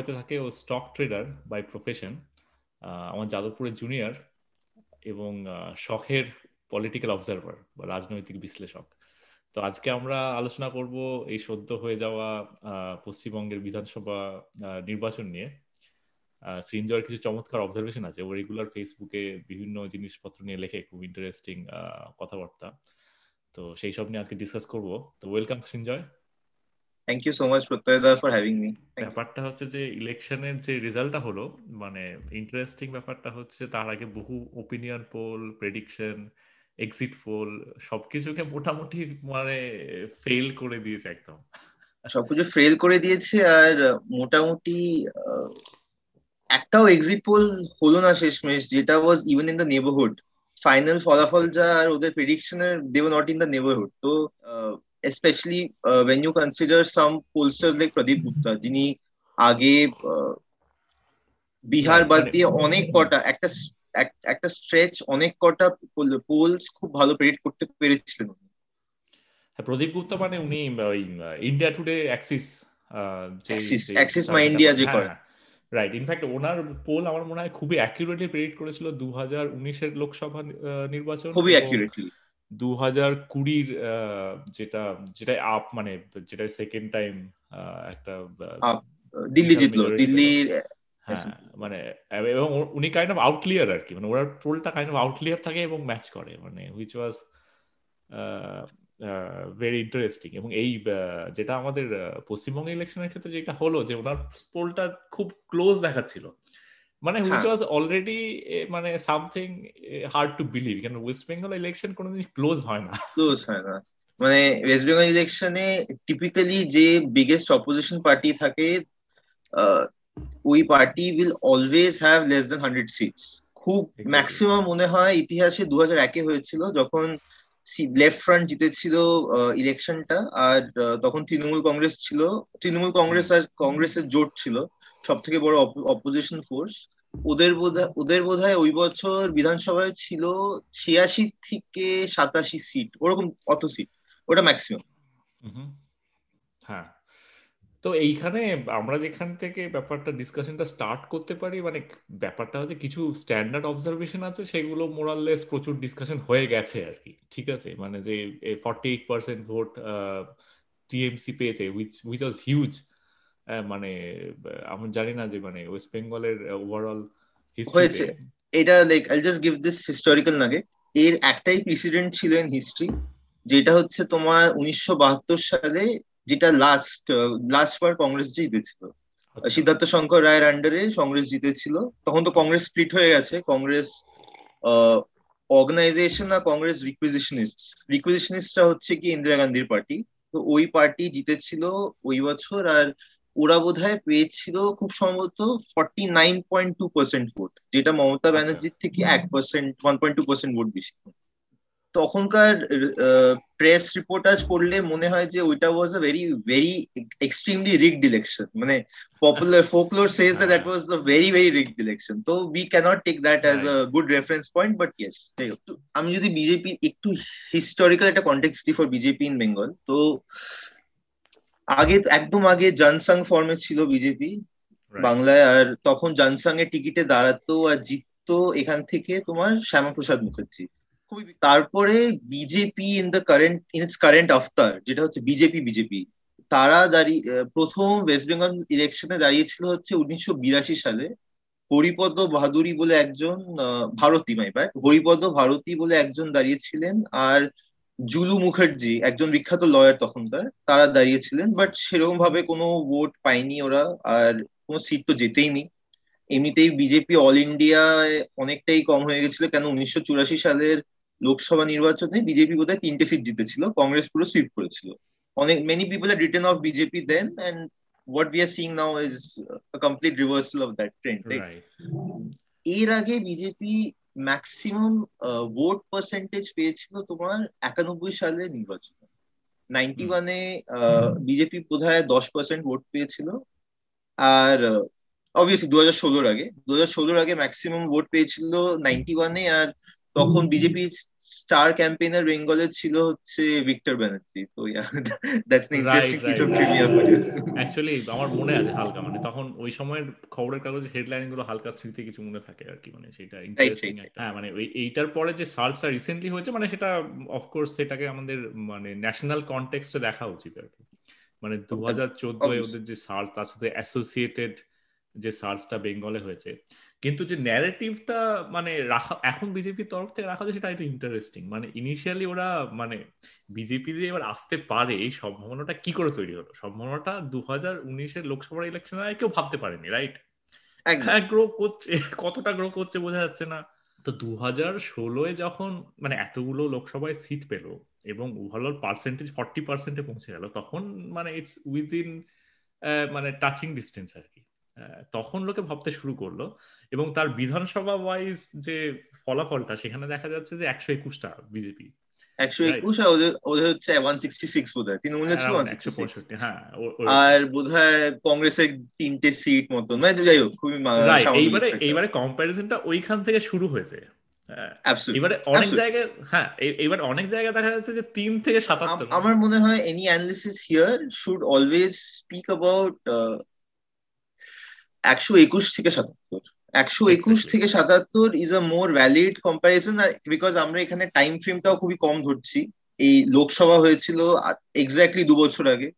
মুম্বাইতে থাকে ও স্টক ট্রেডার বাই প্রফেশন আমার যাদবপুরের জুনিয়র এবং শখের পলিটিক্যাল অবজারভার বা রাজনৈতিক বিশ্লেষক। তো আজকে আমরা আলোচনা করব এই সদ্য হয়ে যাওয়া পশ্চিমবঙ্গের বিধানসভা নির্বাচন নিয়ে। সৃঞ্জয়ের কিছু চমৎকার অবজারভেশন আছে। ও রেগুলার ফেসবুকে বিভিন্ন জিনিসপত্র নিয়ে লেখে, খুব ইন্টারেস্টিং কথাবার্তা। তো সেই সব নিয়ে আজকে ডিসকাস করব। তো welcome Srinjoy thank you so much প্রত্যয়দা for having me ব্যাপারটা হচ্ছে যে ইলেকশনের যে রেজাল্টটা হলো মানে ইন্টারেস্টিং ব্যাপারটা হচ্ছে তার আগে বহু opinion poll prediction exit poll সবকিছুকে মোটামুটি মানে ফেল করে দিয়েছে একদম। সবকিছু ফেল করে দিয়েছে আর মোটামুটি একটাও এক্সিট পোল হলো না শেষমেশ যেটা was even in the neighbourhood final ফলাফল যা আর ওদের প্রেডিকশনের they not in the neighbourhood তো especially uh, when you consider some pollsters like Pradeep Gupta যিনি আগে বিহার বাদ দিয়ে অনেক কটা একটা একটা স্ট্রেচ অনেক কটা পোলস খুব ভালো প্রেডিক্ট করতে পেরেছিলেন হ্যাঁ প্রদীপ গুপ্তা মানে উনি ওই India Today Axis Axis My India যে করে। রাইট ইনফ্যাক্ট ওনার পোল আমার মনে হয় খুবই অ্যাকিউরেটলি প্রেডিক্ট করেছিল দু হাজার উনিশের লোকসভা নির্বাচন খুবই অ্যাকিউরেটলি দু হাজার কুড়ির যেটা যেটা আপ মানে যেটা সেকেন্ড টাইম একটা দিল্লি জিতলো দিল্লির হ্যাঁ মানে এবং উনি কাইন্ড অফ আউটলিয়ার আর কি মানে ওনার পোলটা কাইন্ড অফ আউটলিয়ার থাকে এবং ম্যাচ করে মানে হুইচ ওয়াজ ভেরি ইন্টারেস্টিং এবং এই যেটা আমাদের পশ্চিমবঙ্গ ইলেকশনের ক্ষেত্রে যেটা হলো যে ওনার পোলটা খুব ক্লোজ দেখাচ্ছিল। মানে হুইচ ওয়াজ অলরেডি মানে সামথিং হার্ড টু বিলিভ কেন ওয়েস্ট বেঙ্গল ইলেকশন কোনোদিন ক্লোজ হয় না। ক্লোজ হয় না। মানে ওয়েস্ট বেঙ্গল ইলেকশনে টিপিক্যালি যে বিগেস্ট অপোজিশন পার্টি থাকে ওই party will always have less than hundred seats খুব ম্যাক্সিমাম মনে হয় ইতিহাসে দু হাজার একে হয়েছিল যখন লেফট ফ্রন্ট জিতেছিল ইলেকশনটা আর তখন তৃণমূল কংগ্রেস ছিল। তৃণমূল কংগ্রেস আর কংগ্রেসের জোট ছিল। সব থেকে বড় অপোজিশন ফোর্স ওদের বোধ ওদের বোধ হয় ওই বছর বিধানসভায় ছিল ছিয়াশি থেকে সাতাশি সিট ওরকম অত সিট ওটা ম্যাক্সিমাম হ্যাঁ। তো এইখানে আমরা যেখান থেকে ব্যাপারটা ডিসকাশনটা স্টার্ট করতে পারি মানে ব্যাপারটা হচ্ছে কিছু স্ট্যান্ডার্ড অবজারভেশন আছে, সেগুলো মোরাললেস প্রচুর ডিসকাশন হয়ে গেছে আর কি, ঠিক আছে? মানে যে forty eight percent vote TMC পেয়েছে উইচ উইচ ওয়াজ হিউজ মানে আমি জানি না যে মানে ওয়েস্ট বেঙ্গলের ওভারঅল হয়েছে। এটা like I just give this historical নাগে এর একটাই প্রেসিডেন্ট ছিল ইন হিস্ট্রি যেটা হচ্ছে তোমার উনিশশো বাহাত্তর সালে যেটা লাস্ট লাস্ট বার কংগ্রেস জিতেছিল। আচ্ছা। সিদ্ধার্থ শঙ্কর রায়ের আন্ডারে কংগ্রেস জিতেছিল। তখন তো কংগ্রেস স্প্লিট হয়ে গেছে। কংগ্রেস অর্গানাইজেশন আর কংগ্রেস রিকুইজিশনিস্ট রিকুইজিশনিস্টটা হচ্ছে কি ইন্দিরা গান্ধীর পার্টি তো ওই পার্টি জিতেছিল ওই বছর আর ওরা বোধ হয় পেয়েছিল খুব সম্ভবত forty nine point two percent vote যেটা মমতা আচ্ছা। ব্যানার্জির থেকে এক percent one point two percent vote বেশি। তখনকার প্রেস রিপোর্টাজ পড়লে মনে হয় যে ওইটা was a very very extremely rigged election মানে popular folklore says that that was a very very rigged election তো we can't take that as a good reference point but yes আমি যদি BJP একটু হিস্টোরিক্যাল একটা context দিই for BJP in Bengal তো আগে একদম আগে জনসং ফর্মে ছিল বিজেপি বাংলায় আর তখন জনসং এর টিকিটে দাঁড়াতো আর জিততো এখান থেকে তোমার শ্যামাপ্রসাদ মুখার্জি। তারপরে BJP in the current in its current after যেটা হচ্ছে বিজেপি বিজেপি তারা দাঁড়িয়ে প্রথম ওয়েস্ট বেঙ্গল ইলেকশনে দাঁড়িয়েছিল হচ্ছে উনিশশো বিরাশি সালে হরিপদ ভাদুরী বলে একজন ভারতী মাই হরিপদ ভারতী বলে একজন দাঁড়িয়েছিলেন আর জুলু মুখার্জি একজন বিখ্যাত লয়ার তখনকার তারা দাঁড়িয়েছিলেন বাট সেরকম ভাবে কোনো ভোট পায়নি ওরা আর কোনো সিট তো যেতেই নি। এমনিতেই বিজেপি অল ইন্ডিয়ায় অনেকটাই কম হয়ে গেছিল কেন উনিশশো চুরাশি সালের লোকসভা নির্বাচনে বিজেপি বোধহয় তিনটে সিট জিতেছিল কংগ্রেস পুরো সুইপ করেছিল। অনেক many people R return of BJP then and what we are seeing now is complete reversal reversal that trend trend এর আগে বিজেপি ম্যাক্সিমাম ভোট পার্সেন্টেজ পেয়েছিল তোমার একানব্বই সালে নির্বাচন নাইনটি ওয়ানে বিজেপি বোধ হয় দশ পার্সেন্ট ভোট পেয়েছিল। আর অবভিয়াসলি দু হাজার ষোলোর আগে দু হাজার ষোলোর আগে ম্যাক্সিমাম ভোট পেয়েছিল নাইনটি ওয়ানে আর তখন বিজেপি স্টার ক্যাম্পেইনার বেঙ্গলে ছিল হচ্ছে ভিক্টর ব্যানার্জি। তো that's an interesting piece of trivia actually আমার মনে আছে হালকা মানে তখন ওই সময়ের খবরের কাগজে হেডলাইনগুলো হালকা স্মৃতি কিছু মনে থাকে আর কি মানে সেটা ইন্টারেস্টিং হ্যাঁ মানে ওই এইটার পরে যে সার্চটা রিসেন্টলি হয়েছে মানে সেটা অফকোর্স সেটাকে আমাদের মানে ন্যাশনাল কনটেক্সটে দেখা উচিত আর কি। মানে দু হাজার চোদ্দোয় ওদের যে সার্চ তার সাথে অ্যাসোসিয়েটেড যে সার্চটা বেঙ্গলে হয়েছে। কিন্তু যে ন্যারেটিভটা মানে রাখা এখন বিজেপির তরফ থেকে রাখা হচ্ছে সেটা একটু ইন্টারেস্টিং মানে ইনিশিয়ালি ওরা মানে বিজেপি যে এবার আসতে পারে এই সম্ভাবনাটা কি করে তৈরি হলো? সম্ভাবনাটা দু হাজার উনিশের লোকসভার ইলেকশনে কেউ ভাবতে পারেনি রাইট হ্যাঁ গ্রো করছে কতটা গ্রো করছে বোঝা যাচ্ছে না। তো দু হাজার ষোলোয় যখন মানে এতগুলো লোকসভায় সিট পেল এবং ওভারঅল পার্সেন্টেজ ফর্টি পার্সেন্টে পৌঁছে গেল তখন মানে ইটস উইদিন মানে টাচিং ডিস্টেন্স আর কি। তখন লোকে ভাবতে শুরু করল এবং তার বিধানসভা ওয়াইজ যে ফলাফলটা সেখানে দেখা যাচ্ছে যে একশো একুশটা বিজেপি একশো একুশ ওদের হচ্ছে ওয়ান সিক্সটি সিক্স বোধ হয় তৃণমূলের ছিল একশো পঁয়ষট্টি হ্যাঁ আর বোধ হয় কংগ্রেসের তিনটে সিট মতন মানে যাই হোক খুবই এইবারে ওইখান থেকে শুরু হয়েছে। এবারে অনেক জায়গায় হ্যাঁ এবার অনেক জায়গায় দেখা যাচ্ছে যে তিন থেকে সাতাত্তর। আমার মনে হয় any analysis here should always speak about একশো একুশ থেকে সাতাত্তর। একশো একুশ থেকে সাতাত্তর is a more valid comparison because আমরা এখানে টাইম ফ্রেমটাও খুবই কম ধরছি। এই লোকসভা হয়েছিল এক্স্যাক্টলি দু বছর আগে।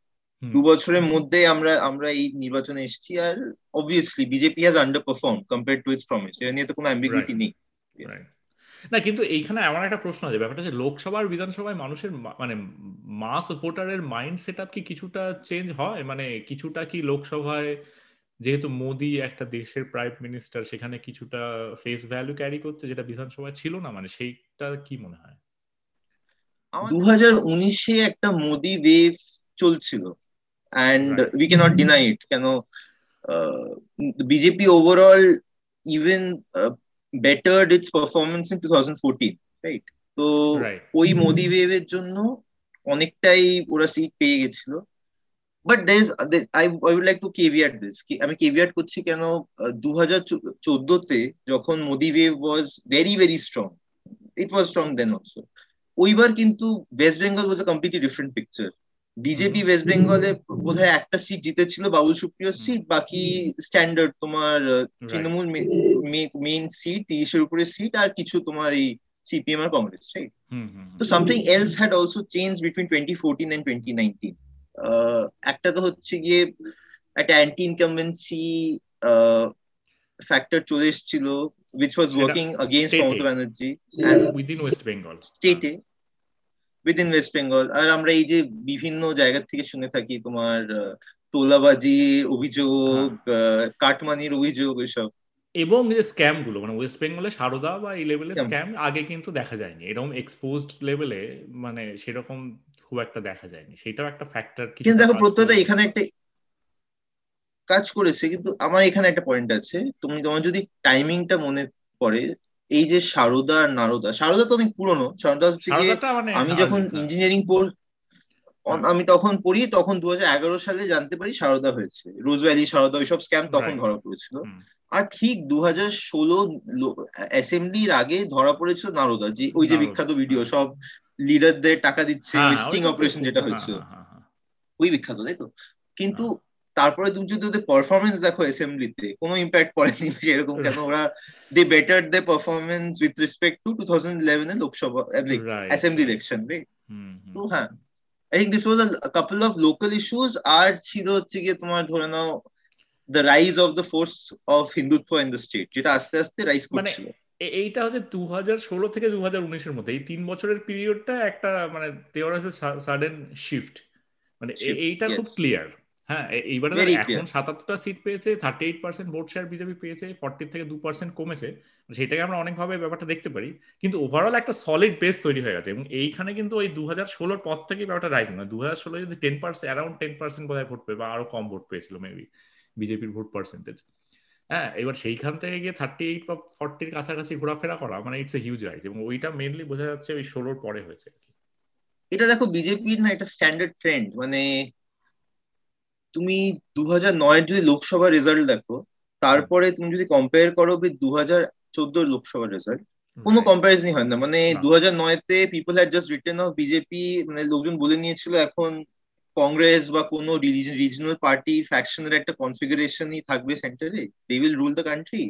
দু বছরের মধ্যে আমরা আমরা এই নির্বাচনে এসেছি আর obviously BJP has underperform compare to its promise এটা নিয়ে তো কোনো অ্যাম্বিগুইটি নেই। না কিন্তু এইখানে এমন একটা প্রশ্ন আছে। ব্যাপারটা যে লোকসভার বিধানসভায় মানুষের মানে মাস ভোটারের মাইন্ড সেট কি কিছুটা চেঞ্জ হয়? মানে কিছুটা কি লোকসভায় যেহেতু মোদি একটা দেশের প্রাইম মিনিস্টার সেখানে কিছুটা ফেস ভ্যালু ক্যারি করছে যেটা বিধানসভায় ছিল না মানে সেইটা কি মনে হয়? দু হাজার উনিশে একটা মোদি ওয়েভ চলছিল and we can't deny it কেন BJP overall even bettered its performance in two thousand fourteen right তো ওই মোদি ওয়েভের জন্য অনেকটাই ওরা সিট পেয়ে গেছিল। But there is I I would like to caveat this আমি কেভিয়াট করছি কেন দু হাজার চোদ্দতে যখন Modi wave was very very strong it was strong then also ওইবার কিন্তু West Bengal was a completely different picture BJP West বেঙ্গলে বোধ হয় একটা সিট জিতেছিল বাবুল সুপ্রিয় সিট বাকি স্ট্যান্ডার্ড তোমার তৃণমূল মেইন সিট তিরিশের উপরে সিট আর কিছু তোমার এই সিপিএম আর কংগ্রেস রাইট তো something else had also change between twenty fourteen and twenty nineteen একটা তো হচ্ছে গিয়ে একটা অ্যান্টি ইনকামবেন্সি ফ্যাক্টর চলে এসেছিল which was working against Mamata Banerjee and within West Bengal state within West Bengal আর আমরা এই যে বিভিন্ন জায়গা থেকে শুনে থাকি তোমার তোলাবাজি অভিযোগ হ্যাঁ। কাটমানির অভিযোগ এসব। এবং যে স্ক্যামগুলো মানে ওয়েস্ট বেঙ্গলে সারদা বা এই লেভেলের স্ক্যাম আগে কিন্তু দেখা যায়নি। এরকম এক্সপোজড লেভেলে মানে সেরকম খুব একটা দেখা যায়নি। সেটাও একটা ফ্যাক্টর কিন্তু দেখো প্রত্যেকটা এখানে একটা কাজ করেছে কিন্তু আমার এখানে একটা পয়েন্ট আছে। তুমি তোমার যদি টাইমিংটা মনে পড়ে এই যে সারদা আর নারদা সারদা তো অনেক পুরনো। সারদা হচ্ছে মানে আমি যখন ইঞ্জিনিয়ারিং পড় আমি তখন পড়ি তখন দু হাজার এগারো সালে জানতে পারি সারদা হয়েছে। রোজ ভ্যালি সারদা ওইসব স্ক্যাম তখন ধরা পড়েছিল। আর ঠিক দু হাজার ষোলো অ্যাসেম্বলির আগে ধরা পড়েছিল নারদা যে ওই যে বিখ্যাত ভিডিও সব লিডারদের টাকা দিচ্ছে হ্যাঁ, অপারেশন যেটা হ্যাঁ, হয়েছিল। হ্যাঁ, ওই বিখ্যাত তাই তো? কিন্তু তারপরে তুমি যদি ওদের পারফরমেন্স দেখো অ্যাসেম্বলিতে কোনো ইম্প্যাক্ট পড়েনি সেরকম কেন? ওরা they better they performance with respect to two thousand eleven Lok Sabha assembly election right তো হ্যাঁ I think this was a couple of local issues আর ছিল হচ্ছে গিয়ে তোমার ধরে নাও the rise of the force of Hindutva in the state যেটা আস্তে আস্তে রাইজ মানে করছিল। এইটা হচ্ছে দু হাজার ষোলো থেকে দু হাজার উনিশের মধ্যে। এই তিন বছরের পিরিয়ডটা একটা মানে দেওয়ার আছে সাডেন শিফট মানে এইটা খুব ক্লিয়ার হ্যাঁ এইবারে এখন সাতাত্তরটা সিট পেয়েছে thirty eight percent vote share BJP পেয়েছে ফর্টি থেকে দু পার্সেন্ট কমেছে। সেটাকে আমরা অনেকভাবে ব্যাপারটা দেখতে পারি। কিন্তু ওভারঅল একটা সলিড বেস তৈরি হয়ে গেছে এবং এইখানে কিন্তু ওই দু হাজার ষোলোর পর থেকে ব্যাপারটা রাইজিং মানে দু হাজার ষোলো যদি ten percent around ten percent বোধহয় ভোট পেয়ে বা আরও কম ভোট পেয়েছিল মেবি বিজেপির ভোট পার্সেন্টেজ হ্যাঁ এবার সেইখান থেকে গিয়ে থার্টি এইট বা ফর্টির কাছাকাছি ঘোরাফেরা করা মানে ইটস এ হিউজ রাইজ এবং ওইটা মেনলি বোঝা যাচ্ছে ওই ষোলোর পরে হয়েছে এটা দেখো বিজেপির না এটা স্ট্যান্ডার্ড ট্রেন্ড মানে তুমি দু হাজার নয়ের যদি লোকসভা রেজাল্ট দেখো তারপরে তুমি যদি কম্পেয়ার করো দু হাজার চোদ্দ লোকসভা রেজাল্ট কোনো কম্পারিজনই হয় না। মানে দু হাজার নয়তে people had just written off BJP মানে লোকজন বলে নিয়েছিল এখন কংগ্রেস বা কোনো রিজনাল পার্টি ফ্যাকশনের একটা কনফিগারেশনই থাকবে সেন্টারে they will rule the country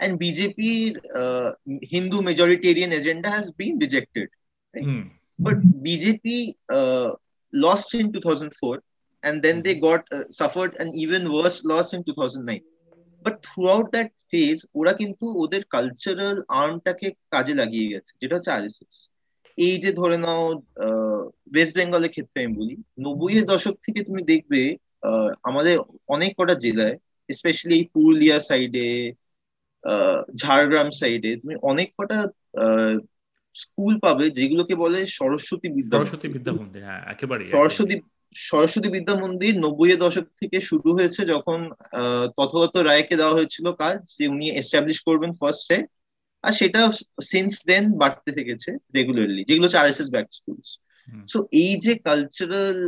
and BJP uh, Hindu majoritarian agenda has been rejected. Right? Mm. But BJP uh, lost in 2004, and then they got uh, suffered an even worse loss in 2009. But throughout that phase ওরা কিন্তু ওদের cultural আর্মটাকে কাজে লাগিয়ে গেছে যেটা হচ্ছে RSS এই যে ধরে নাও ওয়েস্ট বেঙ্গলের ক্ষেত্রে আমি বলি নব্বই এর দশক থেকে তুমি দেখবে আমাদের অনেক কটা জেলায় স্পেশালি এই পুরুলিয়া সাইডে ঝাড়গ্রাম সাইডে তুমি অনেক কটা স্কুল পাবে যেগুলোকে বলে সরস্বতী বিদ্যা সরস্বতী বিদ্যা মন্দির হ্যাঁ একেবারে সরস্বতী সরস্বতী বিদ্যা মন্দির নব্বই দশক থেকে শুরু হয়েছে যখন তথাগত রায়কে দেওয়া হয়েছিল কাজ যে উনি এস্টাবলিশ করবেন ফার্স্ট সেট আর সেটা সিন্স দেন বাড়তে থেকেছে রেগুলারলি যেগুলো হচ্ছে R S S back schools so এই যে কালচারাল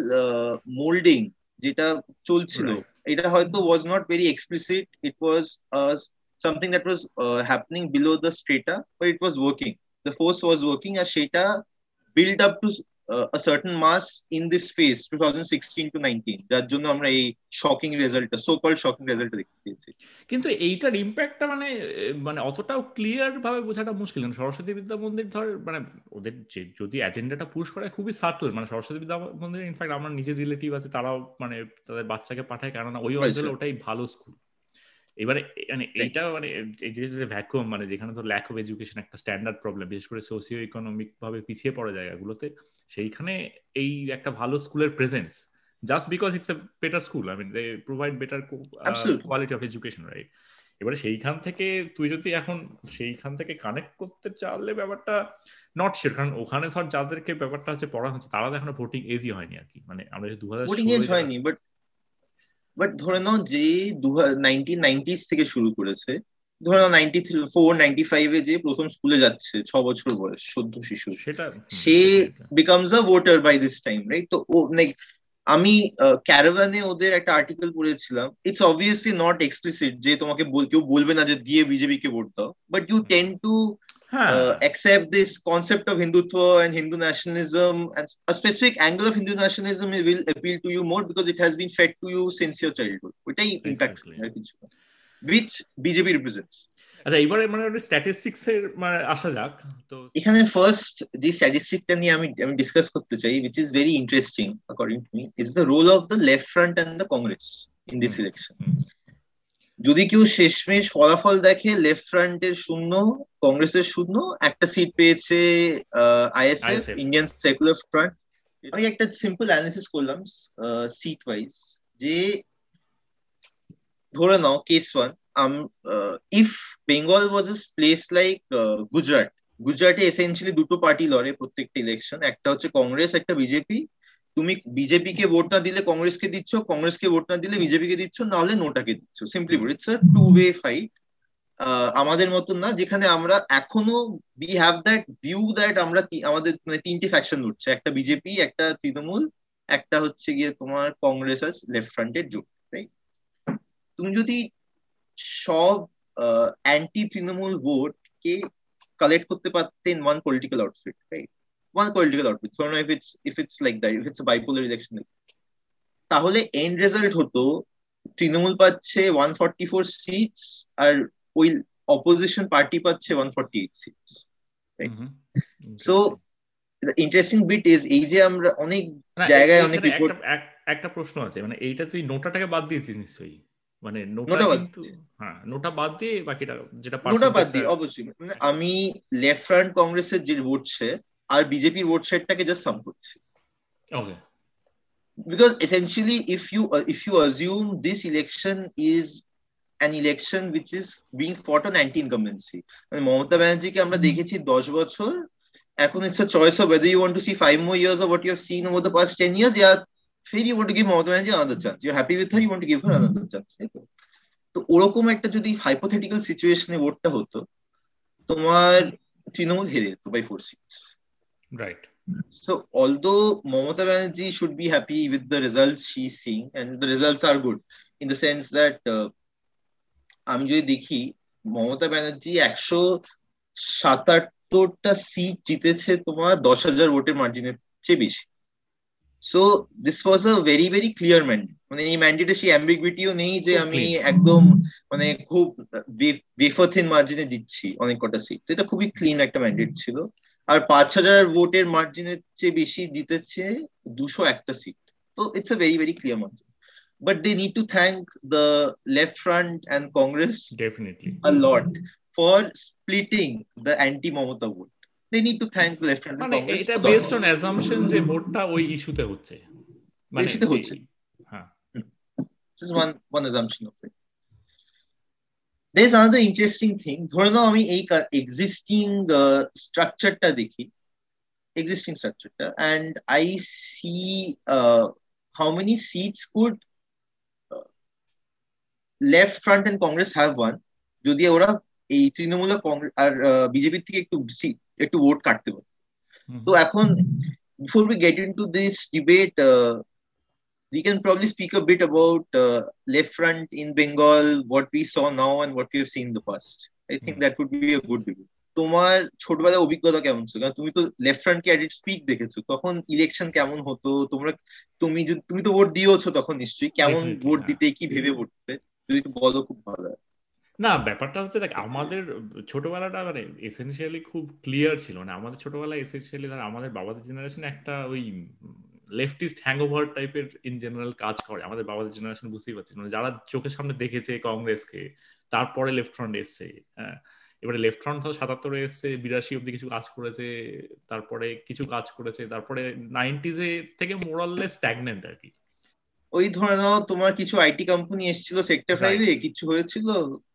মোল্ডিং যেটা চলছিল এটা হয়তো was not very explicit it was something that was uh, happening below the strata, but it was working. The force was working as সেটা build up to a certain mass in this phase 2016 to 19 যার জন্য আমরা এই shocking রেজাল্টটা so call shocking রেজাল্টটা দেখতে পেয়েছি। কিন্তু এইটার ইম্প্যাক্টটা মানে মানে অতটাও ক্লিয়ার ভাবে বোঝাটা মুশকিল না সরস্বতী বিদ্যা মন্দির ধর মানে ওদের যে যদি এজেন্ডাটা পুশ করে খুবই সাটল মানে সরস্বতী বিদ্যা মন্দির ইনফ্যাক্ট আমার নিজের রিলেটিভ আছে তারাও মানে তাদের বাচ্চাকে পাঠায় কেননা ওই অঞ্চলে ওটাই ভালো স্কুল এবারে মানে এইটা মানে এই যে ভ্যাকুয়াম মানে যেখানে তো ল্যাক অফ এডুকেশন একটা স্ট্যান্ডার্ড প্রবলেম বিশেষ করে সোসিও ইকোনমিক ভাবে পিছিয়ে পড়া জায়গাগুলোতে সেইখানে এই একটা ভালো স্কুলের presence just because it's a better school I mean they provide better quality of education right এবারে সেইখান থেকে তুই যদি এখন সেইখান থেকে কানেক্ট করতে চাইলে ব্যাপারটা নট শিওর কারণ ওখানে ধর যাদেরকে ব্যাপারটা হচ্ছে পড়া হচ্ছে তারা তো এখনও ভোটিং এজই হয়নি আর কি। মানে আমরা দু হাজার বাট ধরে নাও যে দু নাইনটিন নাইনটিস থেকে শুরু করেছে ধরে নাও নাইনটি ফোর নাইনটি ফাইভে যে প্রথম স্কুলে যাচ্ছে ছ বছর বয়স সদ্য শিশু। সেটা সে becomes a voter by this time right তো ও লাইক আমি ক্যারাভানে ওদের একটা আর্টিকেল পড়েছিলাম। ইটস অবভিয়াসলি নট এক্সপ্লিসিট যে তোমাকে কেউ বলবে না যে গিয়ে বিজেপি কে ভোট দাও but you tend to uh, accept this concept of Hindutva and Hindu nationalism and a specific angle of Hindu nationalism will appeal to you more because it has been fed to you since your childhood. ওটাই impact which BJP represents. আচ্ছা এবারে মানে statistics এর মানে আসা যাক তো এখানে ফার্স্ট যে স্ট্যাটিস্টিকটা নিয়ে আমি আমি ডিসকাস করতে চাই which is very interesting according to me is the role of the left front and the Congress in this election. যদি কেউ শেষমেশ ফলাফল দেখে লেফট ফ্রন্টের শূন্য কংগ্রেসের শূন্য একটা সিট পেয়েছে আইএসএফ ইন্ডিয়ান সেকুলার ফ্রন্ট আমি একটা সিম্পল অ্যানালিসিস করলাম সিট ওয়াইজ যে ধরে নাও case one if Bengal was a place like Gujarat গুজরাটে এসেন্সিয়ালি দুটো পার্টি লড়ে প্রত্যেকটা ইলেকশন একটা হচ্ছে কংগ্রেস একটা বিজেপি তুমি বিজেপি কে ভোট না দিলে কংগ্রেসকে দিচ্ছ কংগ্রেসকে ভোট না দিলে বিজেপিকে দিচ্ছ, না নাহলে নোটাকে দিচ্ছ। সিম্পলি বল ইটস টু ওয়ে ফাইট আমাদের মতন না, যেখানে আমরা এখনও we have that view that আমরা আমাদের মানে তিনটে ফ্যাকশন উঠছে একটা বিজেপি একটা তৃণমূল, একটা হচ্ছে গিয়ে তোমার কংগ্রেস আর লেফট ফ্রন্টের জোট রাইট তুমি যদি সব অ্যান্টি তৃণমূল ভোট কে কালেক্ট করতে পারতেন one political outfit right one political output. So if it's if it's like that, if it's a bipolar election, তাহলে এন্ড রেজাল্ট হতো তৃণমূল পাচ্ছে ওয়ান ফর্টি ফোর সিটস আর ওই অপোজিশন পার্টি পাচ্ছে one forty eight seats so interesting bit is এই যে আমরা অনেক জায়গায় অনেক রিপোর্ট একটা প্রশ্ন আছে মানে এইটা তুই নোটাটাকে বাদ দিয়েছিস নিশ্চয়ই। মানে নোটা কিন্তু হ্যাঁ নোটা বাদ দিয়ে বাকিটা যেটা নোটা বাদ দিয়ে অবশ্যই। মানে আমি লেফট ফ্রন্ট কংগ্রেসের যে ভোট আর বিজেপির ভোট শেয়ারটাকে জাস্ট সাম করছি ওকে essentially if you uh, if you assume this election is an election which is being fought on anti incumbency মানে মমতা ব্যানার্জিকে আমরা দেখেছি দশ বছর এখন a choice of whether you want to see five more years of what you have seen over the past 10 years yeah ফের you want to give Mamata Banerjee another chance you're happy with her you want to give her another chance তো ওরকম একটা যদি hypothetical সিচুয়েশনে ভোটটা হতো তোমার তৃণমূল হেরে যেত by four seats Right. So although Mamata Banerjee should be happy with the results she's seeing, and the results are good in the sense that আমি যদি দেখি মমতা ব্যানার্জি একশো সাত আট সত্তরটা সিট জিতেছে তোমার দশ হাজার ভোটের মার্জিনের চেয়ে বেশি। So this was a very very clear mandate মানে এই ম্যান্ডেটে সেই অ্যাম্বিগুইটিও নেই যে আমি একদম মানে খুব বেফথিন মার্জিনে দিচ্ছি অনেক কটা সিট তো এটা খুবই ক্লিন একটা ম্যান্ডেট ছিল। আর পাঁচ হাজার ভোটের মার্জিনের চেয়ে বেশি জিতেছে দুশো একটা সিট তো it's a very very clear margin but they need to thank the Left Front and Congress definitely a lot for splitting the anti Mamata vote they thank Left Front ভোটটা ওই ইস্যুতে হচ্ছে। হ্যাঁ। There's another interesting thing. ধরে নাও আমি এই existing স্ট্রাকচারটা দেখি existing structure and I see uh, how many seats could uh, left front and Congress have won যদি ওরা এই তৃণমূল আর কংগ্রেস আর বিজেপি থেকে একটু seat- একটু ভোট কাটতে পারে হুম। তো এখন before we get into this debate uh, we can probably speak a bit about uh, left front in Bengal, what we saw now and what we have seen in the past. I think Hmm. that would be a good debate. তোমার ছোটবেলায় অভিজ্ঞতা কেমন ছিল কারণ তুমি তো left front কে speak দেখেছ তখন ইলেকশন কেমন হতো তোমরা তুমি তুমি তো ভোট দিয়েছ তখন নিশ্চয়ই কেমন ভোট হ্যাঁ। দিতে কি ভেবে ভোটতে যদি একটু বলো খুব ভালো না ব্যাপারটা হচ্ছে দেখ আমাদের ছোটবেলাটা মানে এসেনশিয়ালি খুব ক্লিয়ার ছিল না আমাদের ছোটবেলায় এসেনশিয়ালি ধর আমাদের বাবাদের জেনারেশন একটা ওই লেফটিস্ট হ্যাংওভার টাইপের ইন জেনারেল কাজ করে। আমাদের বাবাদের জেনারেশন বুঝতেই পারছি মানে যারা চোখের সামনে দেখেছে কংগ্রেসকে, তারপরে লেফট ফ্রন্ট এসছে হ্যাঁ। এবারে লেফট ফ্রন্ট তো সাতাত্তরে এসছে, বিরাশি অব্দি কিছু কাজ করেছে, তারপরে কিছু কাজ করেছে, তারপরে নাইনটিজে থেকে মোরাললেস স্ট্যাগনেন্ট আর কি। ওই ধরে নাও তোমার কিছু আইটি কোম্পানি এসেছিল সেক্টর. ফাইভে কিছু হয়েছিল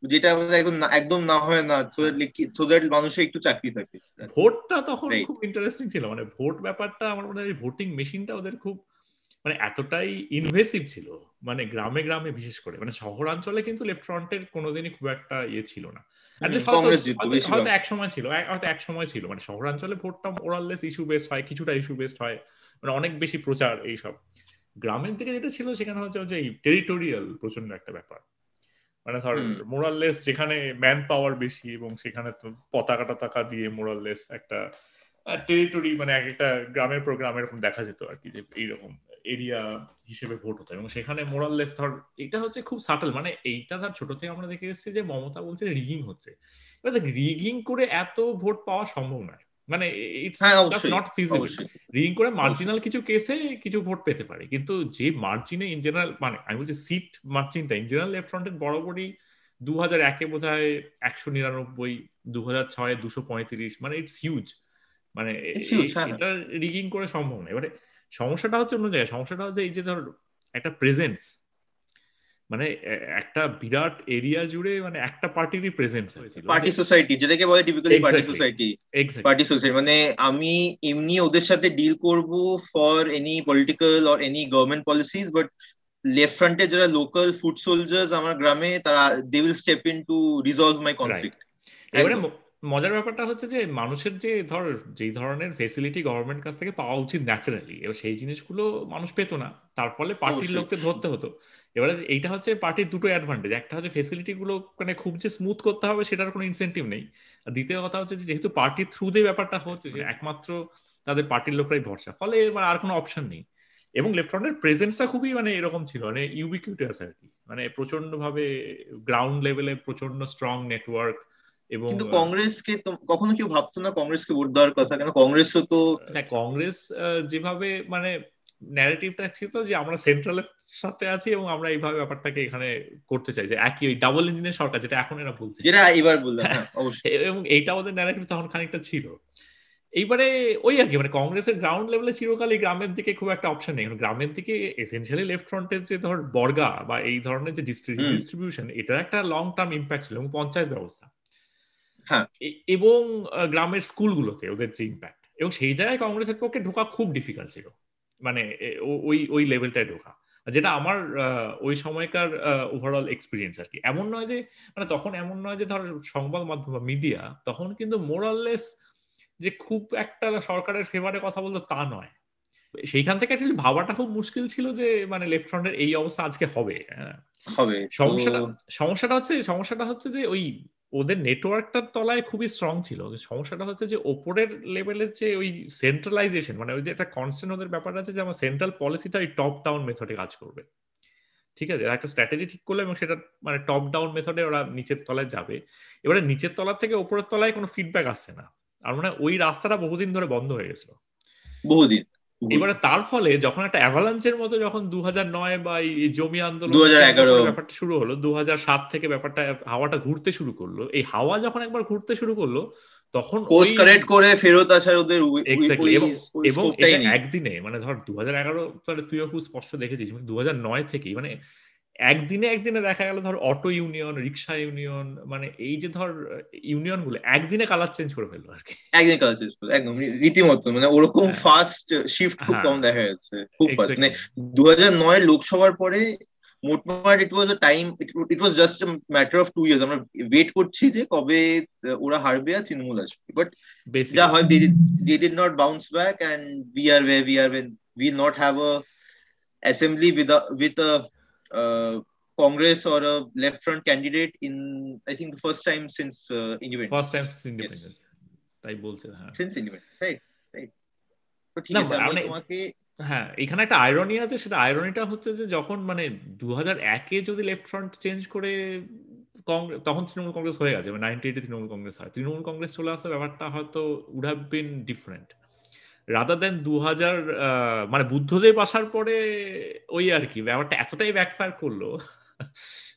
যেটা আমাদের একদম একদম না হয় না তো দ্যাট মানুষের একটু চাকরি থাকে। ভোটটা তখন খুব ইন্টারেস্টিং ছিল মানে ভোট ব্যাপারটা আমার মনে হয় ভোটিং মেশিনটা ওদের খুব মানে এতটাই ইনভেসিভ ছিল মানে গ্রামে গ্রামে বিশেষ করে মানে শহরাঞ্চলে কিন্তু লেফট ফ্রন্টের কোনোদিনই খুব একটা ইয়ে ছিল না। হয়তো- এক সময় ছিল হয়তো এক সময় ছিল মানে শহরাঞ্চলে ভোটটা ওরাললেস ইস্যু বেসড হয় কিছুটা ইস্যু বেসড হয় মানে অনেক বেশি প্রচার এইসব। গ্রামের দিকে যেটা ছিল সেখানে হচ্ছে যে টেরিটোরিয়াল প্রচণ্ড একটা ব্যাপার। মানে ধর। মোরাললেস যেখানে ম্যান পাওয়ার বেশি এবং সেখানে তো পতাকা টতাকা দিয়ে মোরাললেস একটা টেরিটরি মানে এক একটা গ্রামের প্রোগ্রাম এরকম দেখা যেত আর কি যে এইরকম এরিয়া হিসেবে ভোট হতো। এবং সেখানে মোরাললেস ধর এটা হচ্ছে খুব সাটল মানে এইটা ধর ছোট থেকে আমরা দেখে এসেছি যে মমতা বলছে রিগিং হচ্ছে। এবার দেখ রিগিং করে এত ভোট পাওয়া সম্ভব নয়। মানে it's just not feasible rigging করে মার্জিনাল কিছু কেসে কিছু ভোট পেতে পারে কিন্তু যে মার্জিনে ইন জেনারেল মানে আমি বলছি সিট মার্জিনটা ইন জেনারেল লেফট ফ্রন্টের বরাবরই দু হাজার একে বোধ হয় একশো নিরানব্বই দু হাজার ছয় দুশো পঁয়ত্রিশ মানে ইটস হিউজ মানে হ্যাঁ। এটা রিগিং করে সম্ভব না এবারে সমস্যাটা হচ্ছে অন্য জায়গায় সমস্যাটা হচ্ছে এই যে ধর একটা প্রেজেন্স মানে একটা বিরাট এরিয়া জুড়ে মানে একটা পার্টিরই প্রেজেন্স পার্টি সোসাইটি যেটাকে বলে typically party. Society party society মানে আমি এমনি ওদের সাথে ডিল করব for any political or any government policies but left ফ্রন্টে যারা লোকাল ফুড সোলজার্স আমার গ্রামে তারা they will step in to resolve my conflict এবারে মজার ব্যাপারটা হচ্ছে যে মানুষের যে ধর যেই ধরনের ফেসিলিটি গভর্নমেন্ট কাছ থেকে পাওয়া উচিত ন্যাচারালি এবার সেই জিনিসগুলো মানুষ পেতো না। তার ফলে পার্টির লোককে ধরতে হতো। এবারে এইটা হচ্ছে পার্টির দুটো অ্যাডভান্টেজ একটা হচ্ছে ফেসিলিটি গুলো মানে খুব যে স্মুথ করতে হবে সেটার কোনো ইনসেন্টিভ নেই। আর দ্বিতীয় কথা হচ্ছে যেহেতু পার্টির থ্রু দিয়ে ব্যাপারটা হচ্ছে একমাত্র তাদের পার্টির লোকরাই ভরসা ফলে এবার আর কোনো অপশন নেই। এবং লেফট প্রেজেন্সটা খুবই মানে এরকম ছিল মানে ইউবিকিউটাস আর কি। মানে প্রচণ্ড ভাবে গ্রাউন্ড লেভেলে প্রচণ্ড স্ট্রং নেটওয়ার্ক এবং কিন্তু কংগ্রেসকে তো কখনো কেউ ভাবতো না কংগ্রেসকে ভোট দেওয়ার কথা? কেন কংগ্রেসও তো দেখ কংগ্রেস আহ, যেভাবে মানে ন্যারেটিভটা ছিল যে আমরা সেন্ট্রালের সাথে আছি এবং আমরা এইভাবে ব্যাপারটাকে এখানে করতে চাই যে একই ওই ডাবল ইঞ্জিনের সরকার যেটা এখন এরা বলছে। যেটা এবার বললাম হ্যাঁ অবশ্যই। এবং এইটা ওদের ন্যারেটিভ তখন খানিকটা ছিল। এইবারে ওই আর কি মানে কংগ্রেসের গ্রাউন্ড লেভেলে চিরকালই গ্রামের দিকে খুব একটা অপশন নেই। গ্রামের দিকে এসেনশিয়ালি লেফট ফ্রন্টের যে ধর বর্গা বা এই ধরনের যে। ডিস্ট্রিবিউশন এটার একটা লং টার্ম ইম্প্যাক্ট ছিল এবং পঞ্চায়েত ব্যবস্থা। হ্যাঁ। এবং গ্রামের স্কুলগুলোতে ওদের যে ইম্প্যাক্ট এবং সেই জায়গায় কংগ্রেসের পক্ষে ঢোকা খুব ডিফিকাল্ট ছিল। মানে ওই ওই লেভেলটায় ঢোকা। যেটা আমার ওই সময়কার ওভারঅল এক্সপিরিয়েন্স আর কি। এমন নয় যে মানে তখন এমন নয় যে ধর সংবাদ মাধ্যম বা মিডিয়া তখন কিন্তু মোরাললেস যে খুব একটা সরকারের ফেভারে কথা বলতো তা নয়। সেইখান থেকে অ্যাকচুয়ালি ভাবাটা খুব মুশকিল ছিল যে মানে লেফট ফ্রন্টের এই অবস্থা আজকে হবে হ্যাঁ। হবে সমস্যাটা সমস্যাটা হচ্ছে সমস্যাটা হচ্ছে যে ওই ওদের নেটওয়ার্কটার তলায় খুবই স্ট্রং ছিল। সমস্যাটা হচ্ছে যে, ওপরের লেভেলের যে ওই সেন্ট্রালাইজেশন মানে ওই যে একটা কনস্ট্যান্ট ওদের ব্যাপার আছে যে, আমার সেন্ট্রাল পলিসিটা ওই টপ ডাউন মেথডে কাজ করবে। ঠিক আছে? একটা স্ট্র্যাটেজি ঠিক করল এবং সেটা মানে টপ ডাউন মেথডে ওরা নিচের তলায় যাবে। এবারে নিচের তলার থেকে ওপরের তলায় কোনো ফিডব্যাক আসছে না। আর মানে ওই রাস্তাটা বহুদিন ধরে বন্ধ হয়ে গেছিল। বহুদিন। এবারে তার ফলে যখন একটা অ্যাভালান্সের মতো যখন দু নয় বা এই জমি আন্দোলন ব্যাপারটা শুরু হলো দু সাত থেকে ব্যাপারটা হাওয়াটা ঘুরতে শুরু করল এই হাওয়া যখন একবার ঘুরতে শুরু করল তখন কোর্স কারেক্ট করে ফেরত আসার ওদের এবং একদিনে মানে ধর দু হাজার এগারো তাহলে তুইও খুব স্পষ্ট দেখেছিস দু হাজার নয় থেকেই মানে একদিনে একদিনে দেখা গেল ধর অটো ইউনিয়ন রিক্সা ইউনিয়ন মানে এই যে ধর ইউনিয়নগুলো একদিনে কালার চেঞ্জ করে ফেলল আর কি। একদিনে কালার চেঞ্জ করল একদম রীতিমতো মানে ওরকম ফাস্ট হ্যাঁ। শিফট খুব হ্যাঁ। কম দেখা যাচ্ছে খুব ফাস্ট মানে দু হাজার নয় লোকসভার পরে মোটমাট it was a time it was just matter of two years আমরা ওয়েট করছি যে কবে ওরা হারবে আর তৃণমূল আসবে। বাট যা হয় they did not bounce back and we are way we are when will not have a with a with a uh, Congress or a left front candidate in I think the first time since uh, independence. First time since independence. তাই বলছে হ্যাঁ since independence right right. তো ঠিক আছে আমি তোমাকে হ্যাঁ এখানে একটা আয়রনি আছে সেটা আয়রনিটা হচ্ছে যে যখন মানে দু হাজার একে যদি লেফট ফ্রন্ট চেঞ্জ করে তখন তৃণমূল কংগ্রেস হয়ে গেছে মানে নাইনটি এইটে তৃণমূল কংগ্রেস হয়। তৃণমূল কংগ্রেস চলে আসতে ব্যাপারটা হয়তো would have been different rather than দু হাজার মানে বুদ্ধদেব আসার পরে ওই আর কি ব্যাপারটা এতটাই ব্যাকফায়ার করল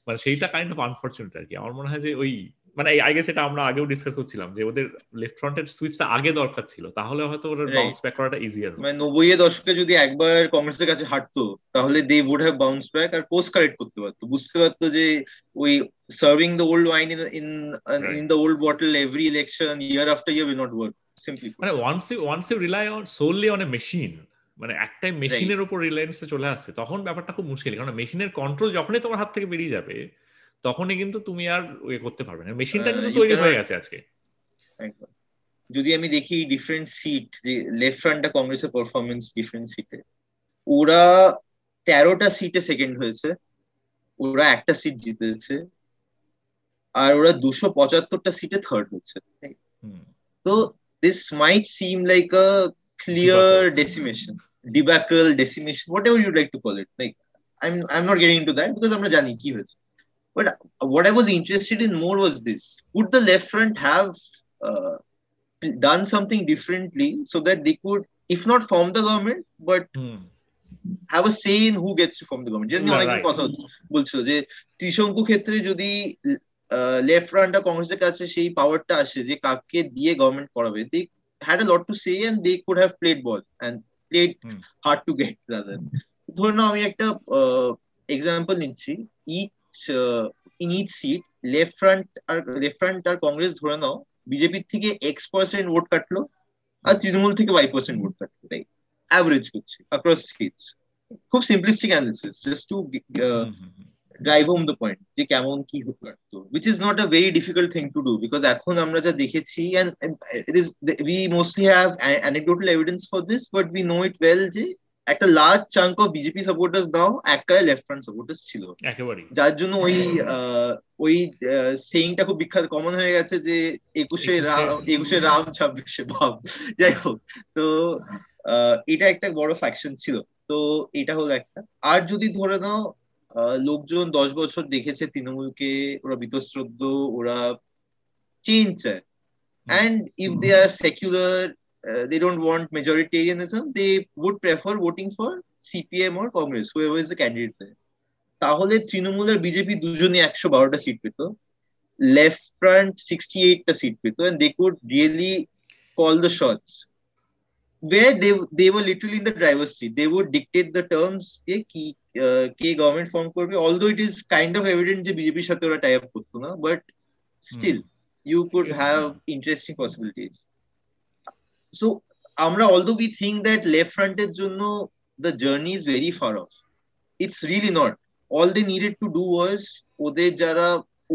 মানে সেইটা কাইন্ড অফ আনফর্চুনেট আর কি। আমার মনে হয় যে ওই মানে আই গেস এটা আমরা আগেও ডিসকাস করছিলাম যে ওদের লেফট ফ্রন্টের সুইচটা আগে দরকার ছিল তাহলে হয়তো ওদের বাউন্স ব্যাক করাটা ইজিয়ার মানে নব্বই এর দশকে যদি একবার কংগ্রেসের কাছে হাঁটতো তাহলে they would have bounce back R course correct করতে পারতো। বুঝতে পারতো যে ওই serving the old wine in in in the old bottle every election year after year will not work simply মানে once you once you rely on solely on a machine মানে একটাই মেশিনের উপর রিলায়েন্সে চলে আসছে তখন ব্যাপারটা খুব মুশকিল। কারণ মেশিনের কন্ট্রোল যখনই তোমার হাত থেকে বেরিয়ে যাবে তখনই কিন্তু তুমি আর ওয়ে করতে পারবে না। মেশিনটা কিন্তু তৈরি হয়ে গেছে আজকে। যদি আমি দেখি ডিফারেন্ট সিট যে লেফট ফ্রন্টটা কংগ্রেসের পারফরমেন্স ডিফারেন্ট সিটে ওরা তেরোটা সিটে সেকেন্ড হয়েছে ওরা একটা সিট জিতেছে আর ওরা দুশো পঁচাত্তরটা সিটে থার্ড হচ্ছে তো This might seem like a clear decimation debacle decimation whatever you'd like to call it like I'm I'm not getting into that because আমরা জানি কি হয়েছে But what I was interested in more was this: Would the left front have uh, done something differently so that they could, if not form the government, but hmm. have a say in who gets to form the government? যেটা অনেক কথা বলছিল যে ত্রিশঙ্কু ক্ষেত্রে যদি left ফ্রন্টটা কংগ্রেসের কাছে সেই পাওয়ারটা আসে যে কাকে দিয়ে গভর্নমেন্ট করাবে। They had a lot to say and they could have played ball and played hard to get rather ধরে নাও আমি একটা এক্সাম্পল নিচ্ছি। Each in each seat left front R left front আর কংগ্রেস ধরে নাও বিজেপির থেকে এক্স পার্সেন্ট ভোট কাটলো আর তৃণমূল থেকে ওয়াই পার্সেন্ট ভোট কাটলো তাই অ্যাভারেজ করছে অ্যাক্রস সিটস খুব simplistic analysis just to drive home the point যে কেমন কি হতে পারতো which is not a very difficult thing to do because এখন আমরা যা দেখেছি we mostly have anecdotal evidence for this but we know it well যে একটা large chunk of BJP supporters দাও একটাই লেফট ফ্রন্ট সাপোর্টার্স ছিল। যার জন্য ওই ওই সেইংটা খুব বিখ্যাত কমন হয়ে গেছে যে একুশে রাম একুশে রাম ছাব্বিশে ভাব যাই হোক তো এটা একটা বড় ফ্যাকশন ছিল। তো এটা হলো একটা। আর যদি ধরে নাও লোকজন দশ বছর দেখেছে তৃণমূলকে ওরা বিতশ্রদ্ধ ওরা চেঞ্জ চায় and if they are secular they don't want majoritarianism they would prefer voting for CPM or Congress who is a candidate তাহলে তৃণমূল আর বিজেপি দুজনে একশো বারোটা সিট পেত লেফট ফ্রন্ট সিক্সটি এইটটা সিট পেত and they could really call the shorts where they they were literally in the driver's seat. They would dictate the terms যে কি কে গভর্নমেন্ট ফর্ম করবে although it is kind of evident যে বিজেপির সাথে ওরা টাই আপ করতো না but still you could have interesting possibilities. So আমরা although we think that left ফ্রন্টের জন্য the journey is very far off it's really not all they needed to do was ওদের যারা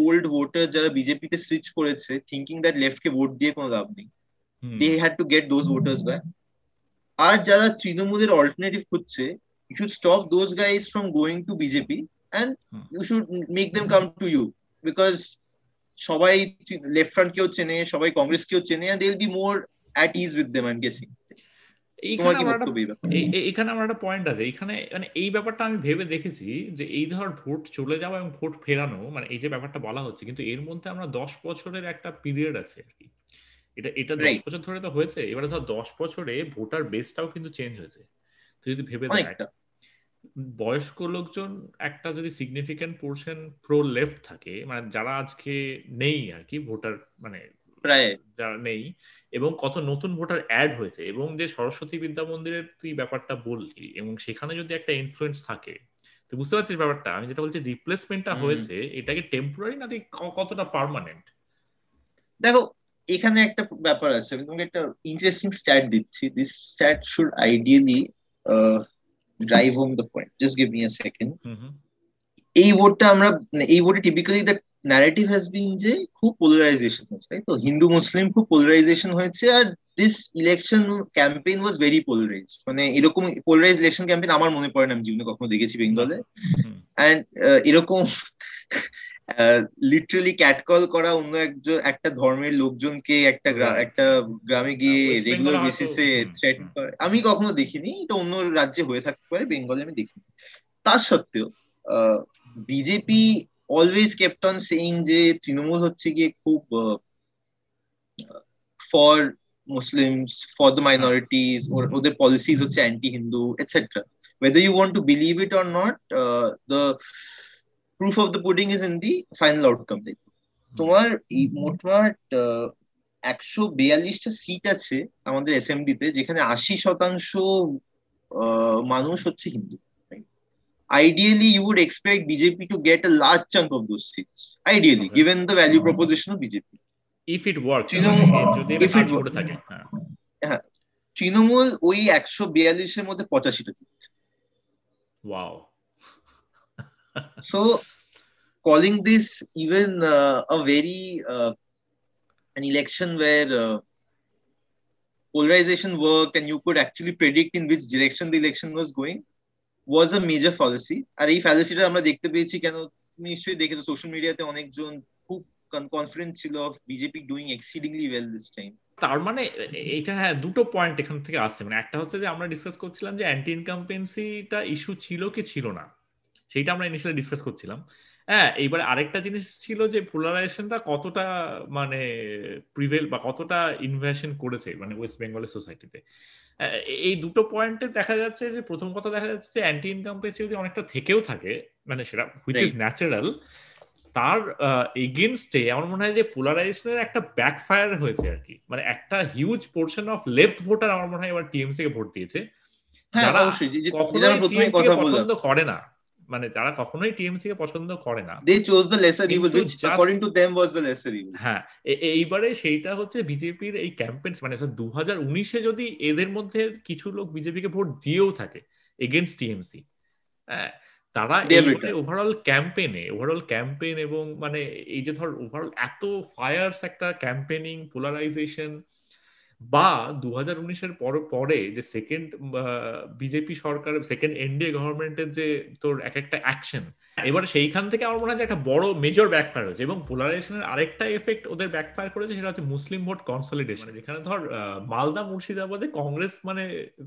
ওল্ড ভোটার যারা বিজেপিতে switch করেছে thinking that লেফটকে vote দিয়ে কোনো লাভ নেই they had to get those voters back আর যারা তৃণমূলের অল্টারনেটিভ খুঁজছে you should stop those guys from going to BJP and you should make them come to you because সবাই লেফট ফ্রন্ট কেউ চেনে সবাই কংগ্রেস কেউ চেনে they will be more at ease with them I guessing এখানে আমার একটা পয়েন্ট আছে। এখানে মানে এই ব্যাপারটা আমি ভেবে দেখেছি যে এই ধর ভোট চলে যাওয়া এবং ভোট ফেরানো মানে এই যে ব্যাপারটা বলা হচ্ছে কিন্তু এর মধ্যে আমরা দশ বছরের একটা পিরিয়ড আছে আর কি। এটা এটা দশ বছর ধরে তো হয়েছে এবারে ধর দশ বছরে ভোটার বেসটাও কিন্তু চেঞ্জ হয়েছে। তুই যদি ভেবে দেখ বয়স্ক লোকজন একটা যদি সিগনিফিকেন্ট পোর্শন প্রো লেফট থাকে মানে যারা আজকে নেই আর কি ভোটার মানে যারা নেই এবং কত নতুন ভোটার অ্যাড হয়েছে এবং যে সরস্বতী বিদ্যা মন্দিরের তুই ব্যাপারটা বললি এবং সেখানে যদি একটা ইনফ্লুয়েন্স থাকে তুই বুঝতে পারছিস ব্যাপারটা? আমি যেটা বলছি রিপ্লেসমেন্টটা হয়েছে এটাকে টেম্পোরারি না কতটা পার্মানেন্ট দেখো এখানে একটা ব্যাপার আছে আমি তোমাকে একটা ইন্টারেস্টিং স্ট্যাট দিচ্ছি। This stat should ideally drive home the point just give me a second এই ভোটটা আমরা মানে এই ভোটে typically the narrative has been যে খুব পোলারাইজেশন হয়েছে তাই তো? হিন্দু মুসলিম খুব পোলারাইজেশন হয়েছে আর this election campaign was very polarise মানে এরকম পোলারাইজ ইলেকশন ক্যাম্পেইন আমার মনে পড়ে না আমি জীবনে কখনো দেখেছি বেঙ্গলে অ্যান্ড এরকম লিটারালি ক্যাটকল করা অন্য একজন একটা ধর্মের লোকজনকে একটা একটা গ্রামে গিয়ে রেগুলার বেসিসে থ্রেট করে। আমি কখনো দেখিনি এটা অন্য রাজ্যে হয়ে থাকতে পারে বেঙ্গলে আমি দেখিনি। তার সত্ত্বেও BJP always kept on saying যে তৃণমূল হচ্ছে গিয়ে খুব for Muslims for the minorities ওদের পলিসিস হচ্ছে anti Hindu etcetera whether you want to believe it or not uh, the proof of the pudding is in the final outcome দেখ তোমার এই মোটমাট একশো বিয়াল্লিশটা সিট আছে আমাদের এসএমডিতে যেখানে আশি শতাংশ মানুষ হচ্ছে Hindu ideally you would expect BJP to get a large chunk of those seats ideally given the value proposition of BJP হ্যাঁ। তৃণমূল ওই একশো বিয়াল্লিশের মধ্যে পঁচাশিটা seat wow so calling this even uh, a very uh, an election where uh, polarization worked and you could actually predict in which direction the election was going was a major fallacy আর এই ফ্যালাসিটা আমরা দেখতে পেয়েছি কেন? নিশ্চয়ই দেখেছ social মিডিয়াতে অনেকজন খুব কনফিডেন্ট ছিল of BJP doing exceedingly well this time তার মানে এটা হ্যাঁ দুটো পয়েন্ট এখান থেকে আসছে। মানে একটা হচ্ছে যে আমরা ডিসকাস করছিলাম যে অ্যান্টি ইনকাম্পেন্সিটা ইস্যু ছিল কি ছিল না। সেইটা আমরা ইনিশিয়ালি ডিসকাস করছিলাম। হ্যাঁ এইবারে আরেকটা জিনিস ছিল যে পোলারাইজেশনটা কতটা মানে প্রিভেল বা কতটা ইনভেশন করেছে মানে ওয়েস্ট বেঙ্গলের সোসাইটিতে এই দুটো পয়েন্টে দেখা যাচ্ছে যে প্রথম কথা দেখা যাচ্ছে যে অ্যান্টি ইনকাম্পেন্সি যদি অনেকটা থেকেও থাকে মানে সেটা হুইচ ইজ ন্যাচারাল তার এগেনস্টে আমার মনে হয় যে পোলারাইজেশনের একটা ব্যাকফায়ার হয়েছে আর কি। মানে একটা huge portion of left voter আমার মনে হয় এবার টিএমসি কে ভোট দিয়েছে। হ্যাঁ, যারা কখনোই পছন্দ করে না। মানে যারা কখনোই টিএমসি কে পছন্দ করে না they chose the lesser evil which according to them was the lesser evil হ্যাঁ এইবারে সেইটা হচ্ছে বিজেপির এই ক্যাম্পেইন মানে 2019 এ যদি এদের মধ্যে কিছু লোক বিজেপি কে ভোট দিয়েও থাকে এগেইনস্ট টিএমসি হ্যাঁ তারা ওভারঅল ক্যাম্পেইনে ওভারঅল ক্যাম্পেইন এবং মানে এই যে ধর ওভারঅল এত ফায়ার্স একটা ক্যাম্পেইনিং পোলারাইজেশন বা দু হাজার উনিশের পরে যে সেকেন্ড বিজেপি সরকার সেকেন্ড এনডিএ গভর্নমেন্টের যে তোর এক একটা অ্যাকশন এবার সেইখান থেকে আমার মনে হয় একটা বড় মেজর ব্যাকফায়ার হয়েছে এবং পোলারাইজেশনের আরেকটা এফেক্ট ওদের ব্যাকফায়ার করেছে সেটা হচ্ছে মুসলিম ভোট কনসলিডেশন যেখানে ধর মালদা, মুর্শিদাবাদে কংগ্রেস মানে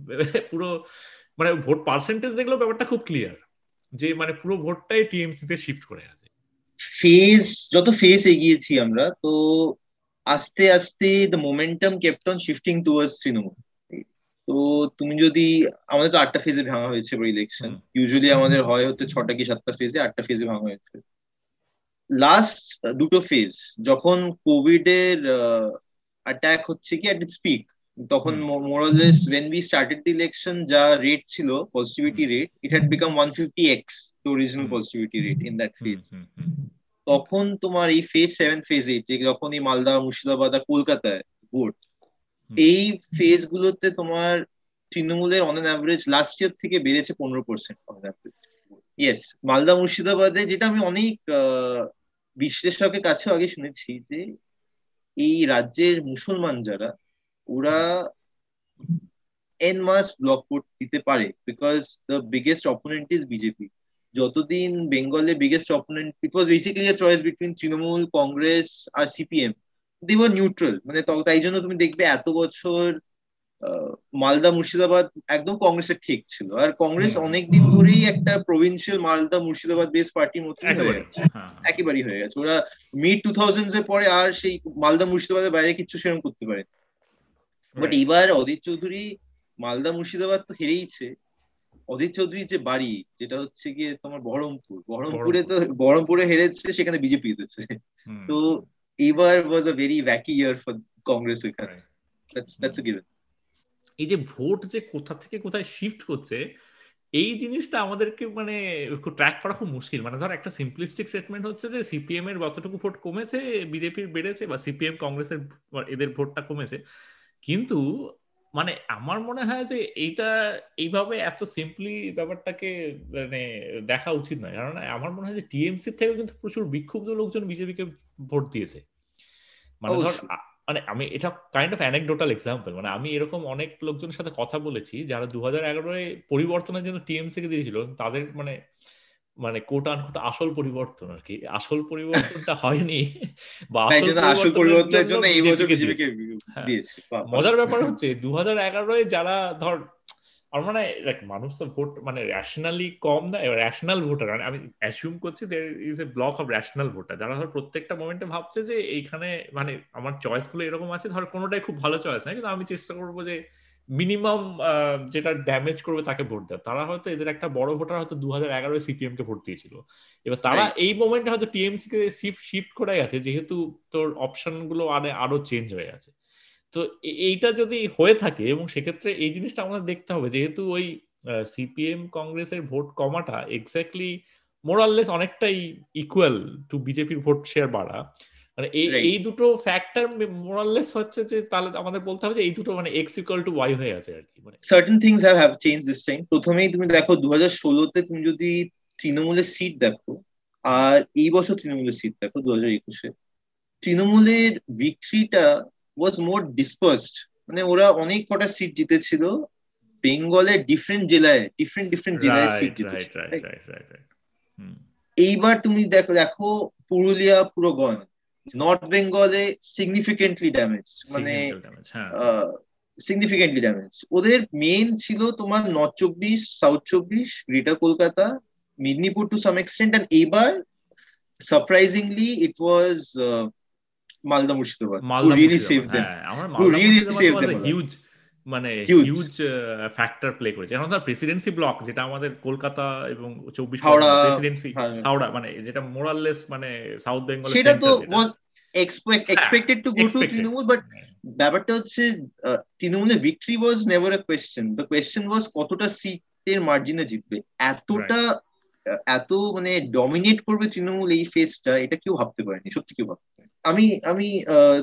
পুরো মানে ভোট পার্সেন্টেজ দেখলেও ব্যাপারটা খুব ক্লিয়ার যে মানে পুরো ভোটটাই টিএমসি তে শিফট করে আছে। ফেজ যত ফেজ এগিয়েছি আমরা, তো আস্তে আস্তে the momentum kept on shifting towards Trinamool. তো তুমি যদি আমাদের তো আটটা ফেজে ভাঙা হয়েছে ইলেকশন ইউজুয়ালি আমাদের হয় হচ্ছে ছটা কি সাতটা ফেজে আটটা ফেজে ভাঙা হয়েছে। লাস্ট দুটো ফেজ যখন কোভিড এর অ্যাটাক হচ্ছে কি অ্যাট স্পিক তখন more or less when we started the election যা রেট ছিল positivity rate it had become one fifty x to original positivity rate in that phase তখন তোমার এই ফেজ সেভেন ফেজ এইট যে যখন এই মালদা মুর্শিদাবাদ আর কলকাতায় ভোট এই ফেজ গুলোতে তোমার তৃণমূলের অন অ্যাভারেজ লাস্ট ইয়ার থেকে বেড়েছে পনেরো percent on average yes Malda মুর্শিদাবাদে যেটা আমি অনেক বিশ্লেষকের কাছেও আগে শুনেছি যে এই রাজ্যের মুসলমান যারা ওরা এন মাস ব্লক ভোট দিতে পারে because the biggest opponent is BJP যতদিন বেঙ্গলে biggest opponent it was basically a choice between Trinamool Congress R CPM they were neutral মানে তাই জন্য তুমি দেখবে এত বছর মালদা মুর্শিদাবাদ একদম কংগ্রেসের ঠিক ছিল। আর কংগ্রেস অনেকদিন ধরেই একটা প্রভিন্সিয়াল মালদা মুর্শিদাবাদ বেস পার্টির মতো হয়ে গেছে। হ্যাঁ। একেবারেই হয়ে গেছে। ওরা মিড টু থাউজেন্ড এর পরে আর সেই মালদা মুর্শিদাবাদের বাইরে কিছু সেরকম করতে পারে বাট এবার অদিত চৌধুরী মালদা মুর্শিদাবাদ তো হেরেইছে। অদিত চৌধুরীর যে বাড়ি যেটা হচ্ছে গিয়ে তোমার বহরমপুর। বহরমপুরে তো বহরমপুরে। হেরেছে সেখানে বিজেপি জিতেছে তো এবার was a very wacky year for Congress ওইখানে। দ্যাটস গিভেন এই যে ভোট যে কোথা থেকে কোথায় শিফট করছে এই জিনিসটা আমাদেরকে মানে ট্র্যাক করা খুব মুশকিল। মানে ধর একটা সিম্পলিস্টিক স্টেটমেন্ট হচ্ছে যে সিপিএম এর যতটুকু ভোট কমেছে বিজেপির বেড়েছে বা সিপিএম কংগ্রেসের এদের ভোটটা কমেছে। কিন্তু মানে আমার মনে হয় যে এইটা এইভাবে এত সিম্পলি ব্যাপারটাকে মানে দেখা উচিত নয়। কারণ আমার মনে হয় যে টিএমসি থেকে কিন্তু প্রচুর বিক্ষুব্ধ লোকজন বিজেপিকে ভোট দিয়েছে। মানে ধর মানে আমি এটা কাইন্ড অফ অ্যানেকডোটাল এক্সাম্পল মানে আমি এরকম অনেক লোকজনের সাথে কথা বলেছি যারা দু হাজার এগারোয় পরিবর্তনের জন্য টিএমসি কে দিয়েছিল তাদের মানে মানে কোট আনকোট আসল পরিবর্তন আর কি আসল পরিবর্তনটা হয়নি বা আসল পরিবর্তনের জন্য এই বছর হ্যাঁ। মজার ব্যাপার হচ্ছে দু হাজার যারা ধর আর মানে লাইক মানুষ তো ভোট মানে র্যাশনালি কম দেয় র্যাশনাল ভোটার মানে আমি অ্যাসিউম করছি there is a block of rational voter যারা ধর প্রত্যেকটা মোমেন্টে ভাবছে যে এইখানে মানে আমার চয়েসগুলো এরকম আছে ধর কোনোটাই খুব ভালো চয়েস না কিন্তু আমি চেষ্টা করব যে মিনিমাম যেটা ড্যামেজ করবে তাকে ভোট দেয় তারা হয়তো এদের একটা বড় ভোটার হয়তো দু হাজার এগারোয় সিপিএম কে ভোট দিয়েছিল। এবার তারা এই মোমেন্টে হয়তো টিএমসি কে শিফট শিফট করে গেছে যেহেতু তোর অপশনগুলো আরে আরও চেঞ্জ হয়ে গেছে। তো এইটা যদি হয়ে থাকে এবং সেক্ষেত্রে এই জিনিসটা আমাদের দেখতে হবে যেহেতু ওই সিপিএম কংগ্রেসের ভোট কমাটা এক্স্যাক্টলি মোরাললেস অনেকটাই ইকুয়াল টু বিজেপির ভোট শেয়ার বাড়া। মানে এই এই দুটো ফ্যাক্টর মোরাললেস হচ্ছে যে তাহলে আমাদের বলতে হবে যে এই দুটো মানে এক্স ইকুয়াল টু ওয়াই হয়ে আছে আর কি মানে certain things have have change this time প্রথমেই তুমি দেখো 2016 তে তুমি যদি তৃণমূলের সিট দেখো আর এই বছর তৃণমূলের সিট দেখো 2021 এ তৃণমূলের ভিক্টরিটা ওয়াজ মোর ডিসপার্সড মানে ওরা অনেক কটা সিট জিতেছিল বেঙ্গলের ডিফারেন্ট জেলায় ডিফারেন্ট ডিফারেন্ট জেলায় সিট জিতেছিল এইবার তুমি দেখো দেখো পুরুলিয়া পুরো গন নর্থ বেঙ্গলে সিগনিফিকেন্টলি ড্যামেজ মানে সিগনিফিকেন্টলি ড্যামেজ ওদের মেন ছিল তোমার নর্থ চব্বিশ সাউথ চব্বিশ greater Kolkata Medinipur to some extent and এইবার surprisingly it was Malda Murshidabad Malda really save them huge মানে হিউজ ফ্যাক্টর প্লে করেছে। এখন ধর প্রেসিডেন্সি ব্লক যেটা আমাদের কলকাতা এবং চব্বিশ প্রেসিডেন্সি হাওড়া মানে যেটা মোরাললেস মানে সাউথ বেঙ্গল সেটা তো expected to go to Trinamool but ব্যাপারটা হচ্ছে তৃণমূলের victory was never a question the question was কতটা সিটের মার্জিনে জিতবে। এতটা এত মানে ডমিনেট করবে তৃণমূল এই ফেসটা এটা কেউ ভাবতে পারেনি সত্যি কেউ ভাবতে আমি আমি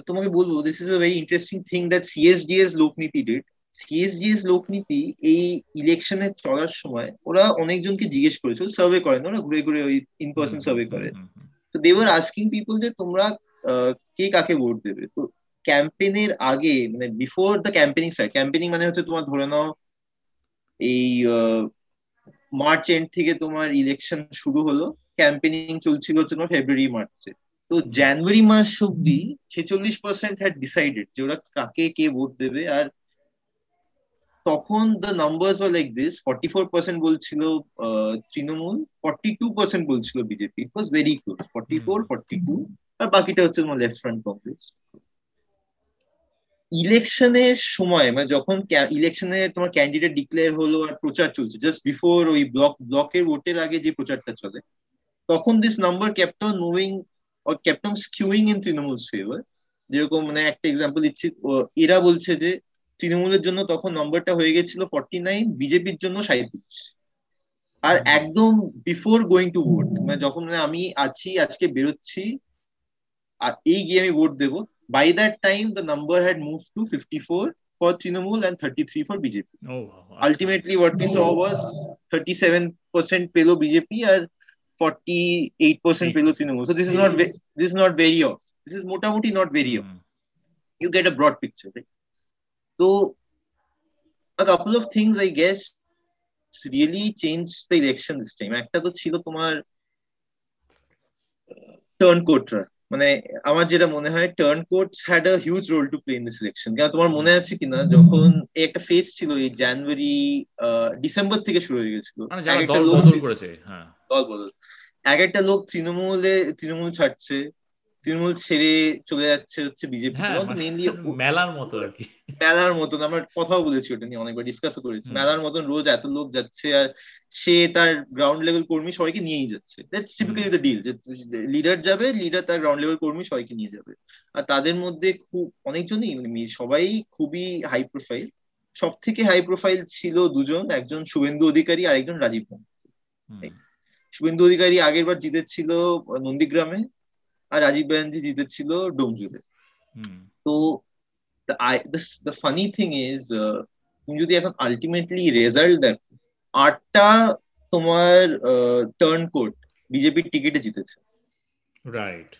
তোমাকে বলব this is a very interesting thing that CSDS Lokniti did CSDS Lokniti এই ইলেকশনে চলার সময় ওরা অনেকজনকে জিজ্ঞেস করেছিল সার্ভে করেন ওরা ঘুরে ঘুরে ওই ইন পার্সন সার্ভে করে। তো দেওয়ার আস্কিং পিপল যে তোমরা কে কাকে ভোট দেবে? তো ক্যাম্পেনের আগে মানে before the campaigning start campaigning মানে হচ্ছে তোমার ধরে নাও এই মার্চ এন্ড থেকে তোমার ইলেকশন শুরু হলো। ক্যাম্পেনিং চলছিল হচ্ছে তোমার ফেব্রুয়ারি মার্চে তো জানুয়ারি মাস অব্দি ছেচল্লিশ পার্সেন্ট হ্যাড ডিসাইডেড যে ওরা কাকে কে ভোট দেবে। আর তখন the numbers were like this forty four percent বলছিল তৃণমূল ফর্টি টু পার্সেন্ট বলছিল BJP it was very close forty four forty two আর বাকিটা হচ্ছে তোমার লেফট ফ্রন্ট কংগ্রেস ইলেকশনের সময় মানে যখন ইলেকশনে তোমার ক্যান্ডিডেট ডিক্লেয়ার হলো আর প্রচার চলছে জাস্ট বিফোর ওই ব্লক ব্লকের ভোটের আগে যে প্রচারটা চলে তখন this number kept on moving or kept on skewing in Trinamool's favour যেরকম মানে একটা এক্সাম্পল দিচ্ছি এরা বলছে যে তৃণমূলের জন্য তখন নম্বরটা হয়ে গেছিল ফর্টি নাইন বিজেপির জন্য সাঁত্রিশ আর একদম বিফোর গোয়িং টু ভোট মানে যখন মানে আমি আছি আজকে বেরোচ্ছি আর এই গিয়ে আমি ভোট দেবো by that time the number had move to fifty four for Trinamool and 33 for BJP. Oh, wow. Ultimately, what we saw was 37% pelo BJP and 48% below Trinamool. So this is not this is not very off. This is motamuti not very off. You get a broad picture, right? So a couple of things, I guess. Really change the election this time একটা তো ছিল তোমার turn কোটরা মানে আমার যেটা মনে হয় turncoats had a huge role to play in this election কেন তোমার মনে আছে কিনা যখন একটা ফেস ছিল এই জানুয়ারি ডিসেম্বর থেকে শুরু হয়ে গেছিল মানে করেছে হ্যাঁ দল বদল এক একটা লোক তৃণমূলে তৃণমূল ছাড়ছে তৃণমূল ছেড়ে চলে যাচ্ছে হচ্ছে বিজেপি। মেনলি মেলার মতো আর কি। মেলার মতন আমরা কথাও বলেছি ওটা নিয়ে অনেকবার ডিসকাসও করেছি। মেলার মতন রোজ এত লোক যাচ্ছে আর সে তার গ্রাউন্ড লেভেল কর্মী সবাইকে নিয়েই যাচ্ছে। দ্যাটস টিপিক্যালি দ্য ডিল যে লিডার যাবে লিডার তার গ্রাউন্ড লেভেল কর্মী সবাইকে নিয়ে যাবে। আর তাদের মধ্যে খুব অনেকজনই মানে সবাই খুবই হাই প্রোফাইল সব থেকে হাই প্রোফাইল ছিল দুজন একজন শুভেন্দু অধিকারী আর একজন রাজীব শুভেন্দু অধিকারী আগের বার জিতেছিল নন্দীগ্রামে আর রাজীব ব্যানার্জি জিতেছিল ডোমজুরে তো দ্য ফানি থিং ইজ তুমি যদি এখন আলটিমেটলি রেজাল্ট দেখো আটটা তোমার টার্ন কোড বিজেপির টিকিটে জিতেছে। Right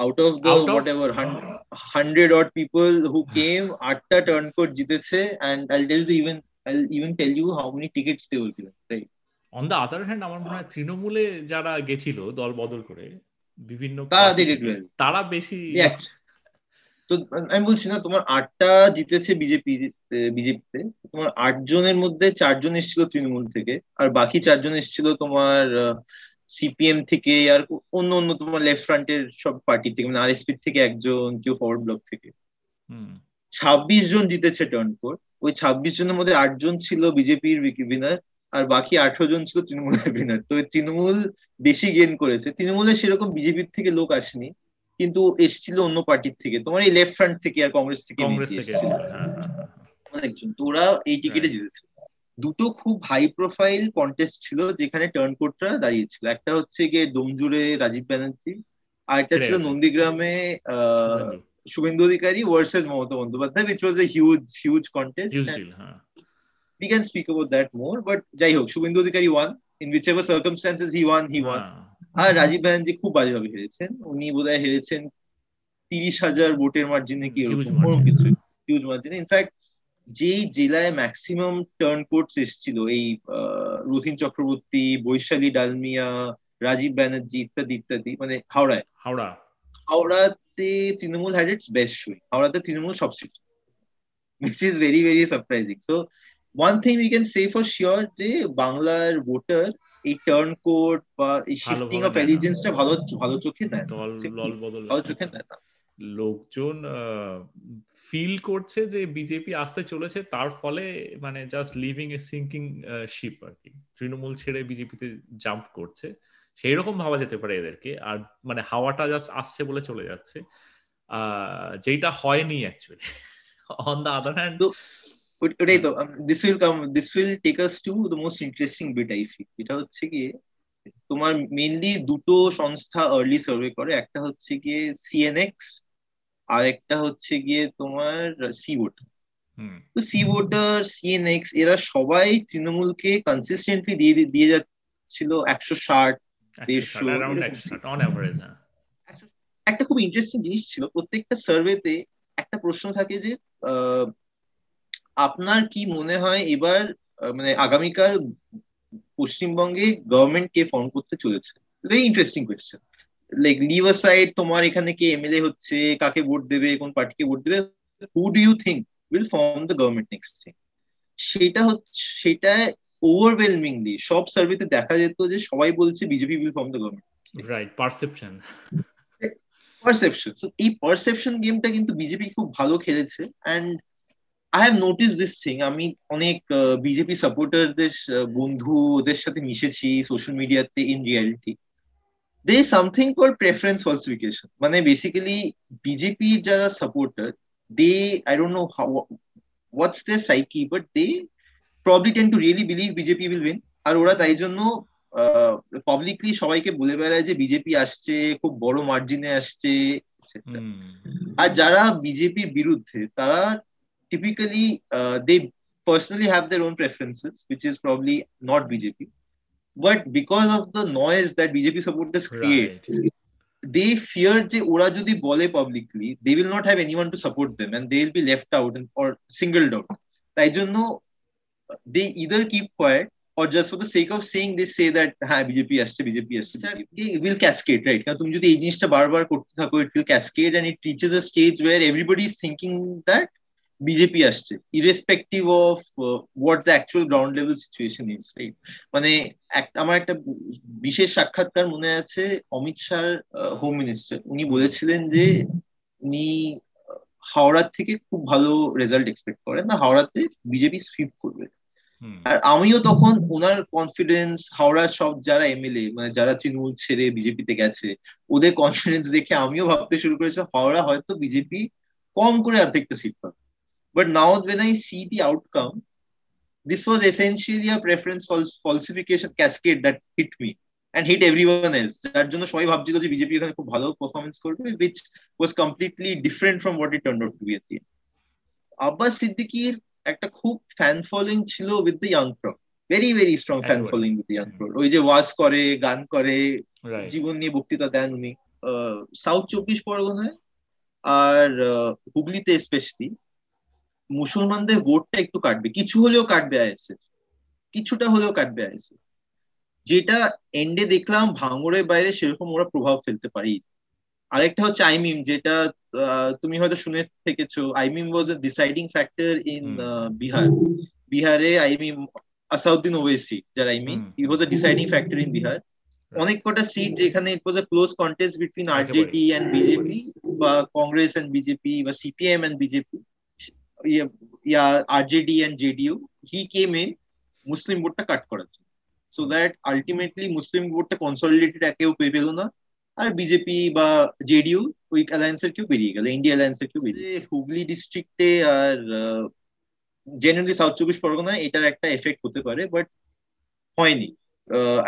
out of the whatever hundred odd people who came আটটা টার্ন কোড জিতেছে and I'll tell even I'll even tell you how many tickets they will given right on the other hand আমার মনে হয় তৃণমূলে যারা গেছিল দল বদল করে বিভিন্ন তারা বেশি তো আমি বলছি না তোমার আটটা জিতেছে বিজেপি বিজেপিতে তোমার আট জনের মধ্যে চারজন এসেছিল তৃণমূল থেকে আর বাকি চারজন এসেছিল তোমার সিপিএম থেকে আর অন্য অন্য তোমার লেফট ফ্রন্টের সব পার্টি থেকে মানে আরএসপি থেকে একজন কেউ ফরওয়ার্ড ব্লক থেকে। ছাব্বিশ জন জিতেছে টার্ন কোড ওই ছাব্বিশ জনের মধ্যে আটজন ছিল বিজেপির উইনার আর বাকি আঠারো জন ছিল তৃণমূলের উইনার তো তৃণমূল বেশি গেন করেছে। তৃণমূলের সেরকম বিজেপির থেকে লোক আসেনি কিন্তু এসছিল অন্য পার্টির থেকে। তোমার এই লেফট ফ্রন্ট থেকে আর কংগ্রেস থেকে অনেকজন। তো ওরা এই টিকিটে জিতেছে দুটো খুব হাই প্রোফাইল কন্টেস্ট ছিল যেখানে টার্ন কোটরা দাঁড়িয়েছিল। একটা হচ্ছে গিয়ে ডোমজুড়ে রাজীব ব্যানার্জি আর একটা ছিল নন্দীগ্রামে Suvendu. Adhikari versus Mamata Bandyopadhyay which was a huge huge contest we can speak about that more but যাই হোক Suvendu Adhikari in whichever circumstances he won he won আর রাজীব ব্যানার্জি খুব বাজেভাবে হেরেছেন উনি বোধহয় হেরেছেন তিরিশ হাজার ভোটের মার্জিনে কি কিছু হিউজ মার্জিনে ইনফ্যাক্ট যেই জেলায় ম্যাক্সিমাম টার্ন কোর্টস এসেছিল এই রথিন চক্রবর্তী বৈশালী ডালমিয়া রাজীব ব্যানার্জি ইত্যাদি ইত্যাদি মানে হাওড়ায়। হাওড়া। হাওড়াতে তৃণমূল হ্যাড ইটস বেস্ট শুই হাওড়াতে তৃণমূল সব seat which is very very surprising. So one thing we can say for sure যে বাংলার ভোটার এই টার্ন কোড বা এই শিফটিং অফ এলিজেন্সটা ভালো ভালো চোখে দেয় ভালো চোখে দেয় না। লোকজন ফিল করছে যে বিজেপি আসতে চলেছে তার ফলে মানে just leaving a sinking ship আর কি। তৃণমূল ছেড়ে বিজেপিতে জাম্প করছে। সেই রকম ভাবা যেতে পারে এদেরকে। আর মানে হাওয়াটা জাস্ট আসছে বলে চলে যাচ্ছে। যেটা হয়নি actually on the other hand ওটাই তো this will come this will take us to the most interesting bit I feel এটা হচ্ছে গিয়ে তোমার মেনলি দুটো সংস্থা আর্লি সার্ভে করে একটা হচ্ছে গিয়ে সিএনএক্স আর একটা হচ্ছে গিয়ে তোমার সি ভোটার তো সি ভোটার সিএনএক্স এরা সবাই তৃণমূলকে কনসিস্টেন্টলি দিয়ে দিয়ে যাচ্ছিল একশো ষাট দেড়শো হ্যাঁ। একটা খুব ইন্টারেস্টিং জিনিস ছিল প্রত্যেকটা সার্ভেতে একটা প্রশ্ন থাকে যে আপনার কি মনে হয় এবার মানে আগামীকাল পশ্চিমবঙ্গে গভর্নমেন্ট কে ফর্ম করতে চলেছে? Very interesting question like leave side তোমার এখানে কে এমএলএ হচ্ছে কাকে ভোট দেবে কোন পার্টিকে ভোট দেবে who do you think will form the government next thing সেটা হচ্ছে সেটা ওভারওয়েলমিংলি সব সার্ভেতে দেখা যেত যে সবাই বলছে BJP will form the government right perception perception এই পারসেপশন গেমটা কিন্তু বিজেপি খুব ভালো খেলেছে and I have notice this thing আমি অনেক বিজেপি সাপোর্টারদের বন্ধু ওদের সাথে মিশেছি সোশ্যাল মিডিয়াতে in reality they something call preference falsification মানে বেসিক্যালি বিজেপির যারা supporter they I don't know what's their psyche but they probably tend to really believe BJP will win আর ওরা তাই জন্য পাবলিকলি সবাইকে বলে বেড়ায় যে বিজেপি আসছে খুব বড় মার্জিনে আসছে আর যারা বিজেপির বিরুদ্ধে তারা typically uh, they personally have their own preferences, which is probably not BJP. But because of the noise that BJP supporters create, right. they fear যে ওরা যদি বলে publicly, they will not have anyone to support them and they will be left out and, or singled out. তাই জন্য they either keep quiet or just for the sake of saying they say that হ্যাঁ BJP আসছে BJP আসছে will cascade right কারণ তুমি যদি এই জিনিসটা বারবার করতে থাকো it will cascade and it reaches a stage where everybody is thinking that BJP আসছে irrespective of what the actual ground level situation is right মানে আমার একটা বিশেষ সাক্ষাৎকার মনে আছে অমিত শাহ হোম মিনিস্টার উনি বলেছিলেন যে উনি হাওড়ার থেকে খুব ভালো রেজাল্ট এক্সপেক্ট করেন না হাওড়াতে বিজেপি সুইপ করবে। আর আমিও তখন ওনার কনফিডেন্স হাওড়ার সব যারা এমএলএ মানে যারা তৃণমূল ছেড়ে বিজেপিতে গেছে ওদের কনফিডেন্স দেখে আমিও ভাবতে শুরু করেছি হাওড়া হয়তো বিজেপি কম করে অর্ধেকটা সিট পাবে। But now when I see the outcome this was essentially a preference falsification cascade that hit me and hit everyone else. যার জন্য সবাই ভাবছিল যে বিজেপি এখানে খুব ভালো পারফরমেন্স করবে which was completely different from what it turned out to be at the end. Abbas সিদ্দিকির একটা খুব ফ্যান ফলোইং ছিল with the young crowd very very strong fan following with young crowd ওই যে ওয়াজ করে গান করে জীবন নিয়ে বক্তৃতা দেন উনি। সাউথ চব্বিশ পরগনায় আর হুগলিতে স্পেশালি মুসলমানদের ভোটটা একটু কাটবে। কিছু হলেও কাটবে আইএসএফ কিছুটা হলেও কাটবে আইএসএফ যেটা এন্ডে দেখলাম ভাঙড়ের বাইরে সেরকম ওরা প্রভাব ফেলতে পারি আরেকটা হচ্ছে আইমিম যেটা তুমি হয়তো শুনে থেকেছো। AIMIM was a deciding factor in Bihar. বিহারে আইমিম আসাউদ্দিন ওয়েসি যার I mean he was a deciding factor in Bihar. অনেক কটা সিট যেখানে it was a close contest between RJD and BJP বা কংগ্রেস এন্ড বিজেপি বা CPM and BJP yeah RJD and JDU he came in Muslim ভোটটা cut করার জন্য so that ultimately মুসলিম ভোটটা consolidated একেও পেয়ে পেল না আর বিজেপি বা জেডিইউ ওই অ্যালায়েন্সের কেউ বেরিয়ে গেল ইন্ডিয়া অ্যালায়েন্সের কেউ বেরিয়ে হুগলি ডিস্ট্রিক্টে আর জেনারেলি সাউথ চব্বিশ পরগনায় এটার একটা এফেক্ট হতে পারে বাট হয়নি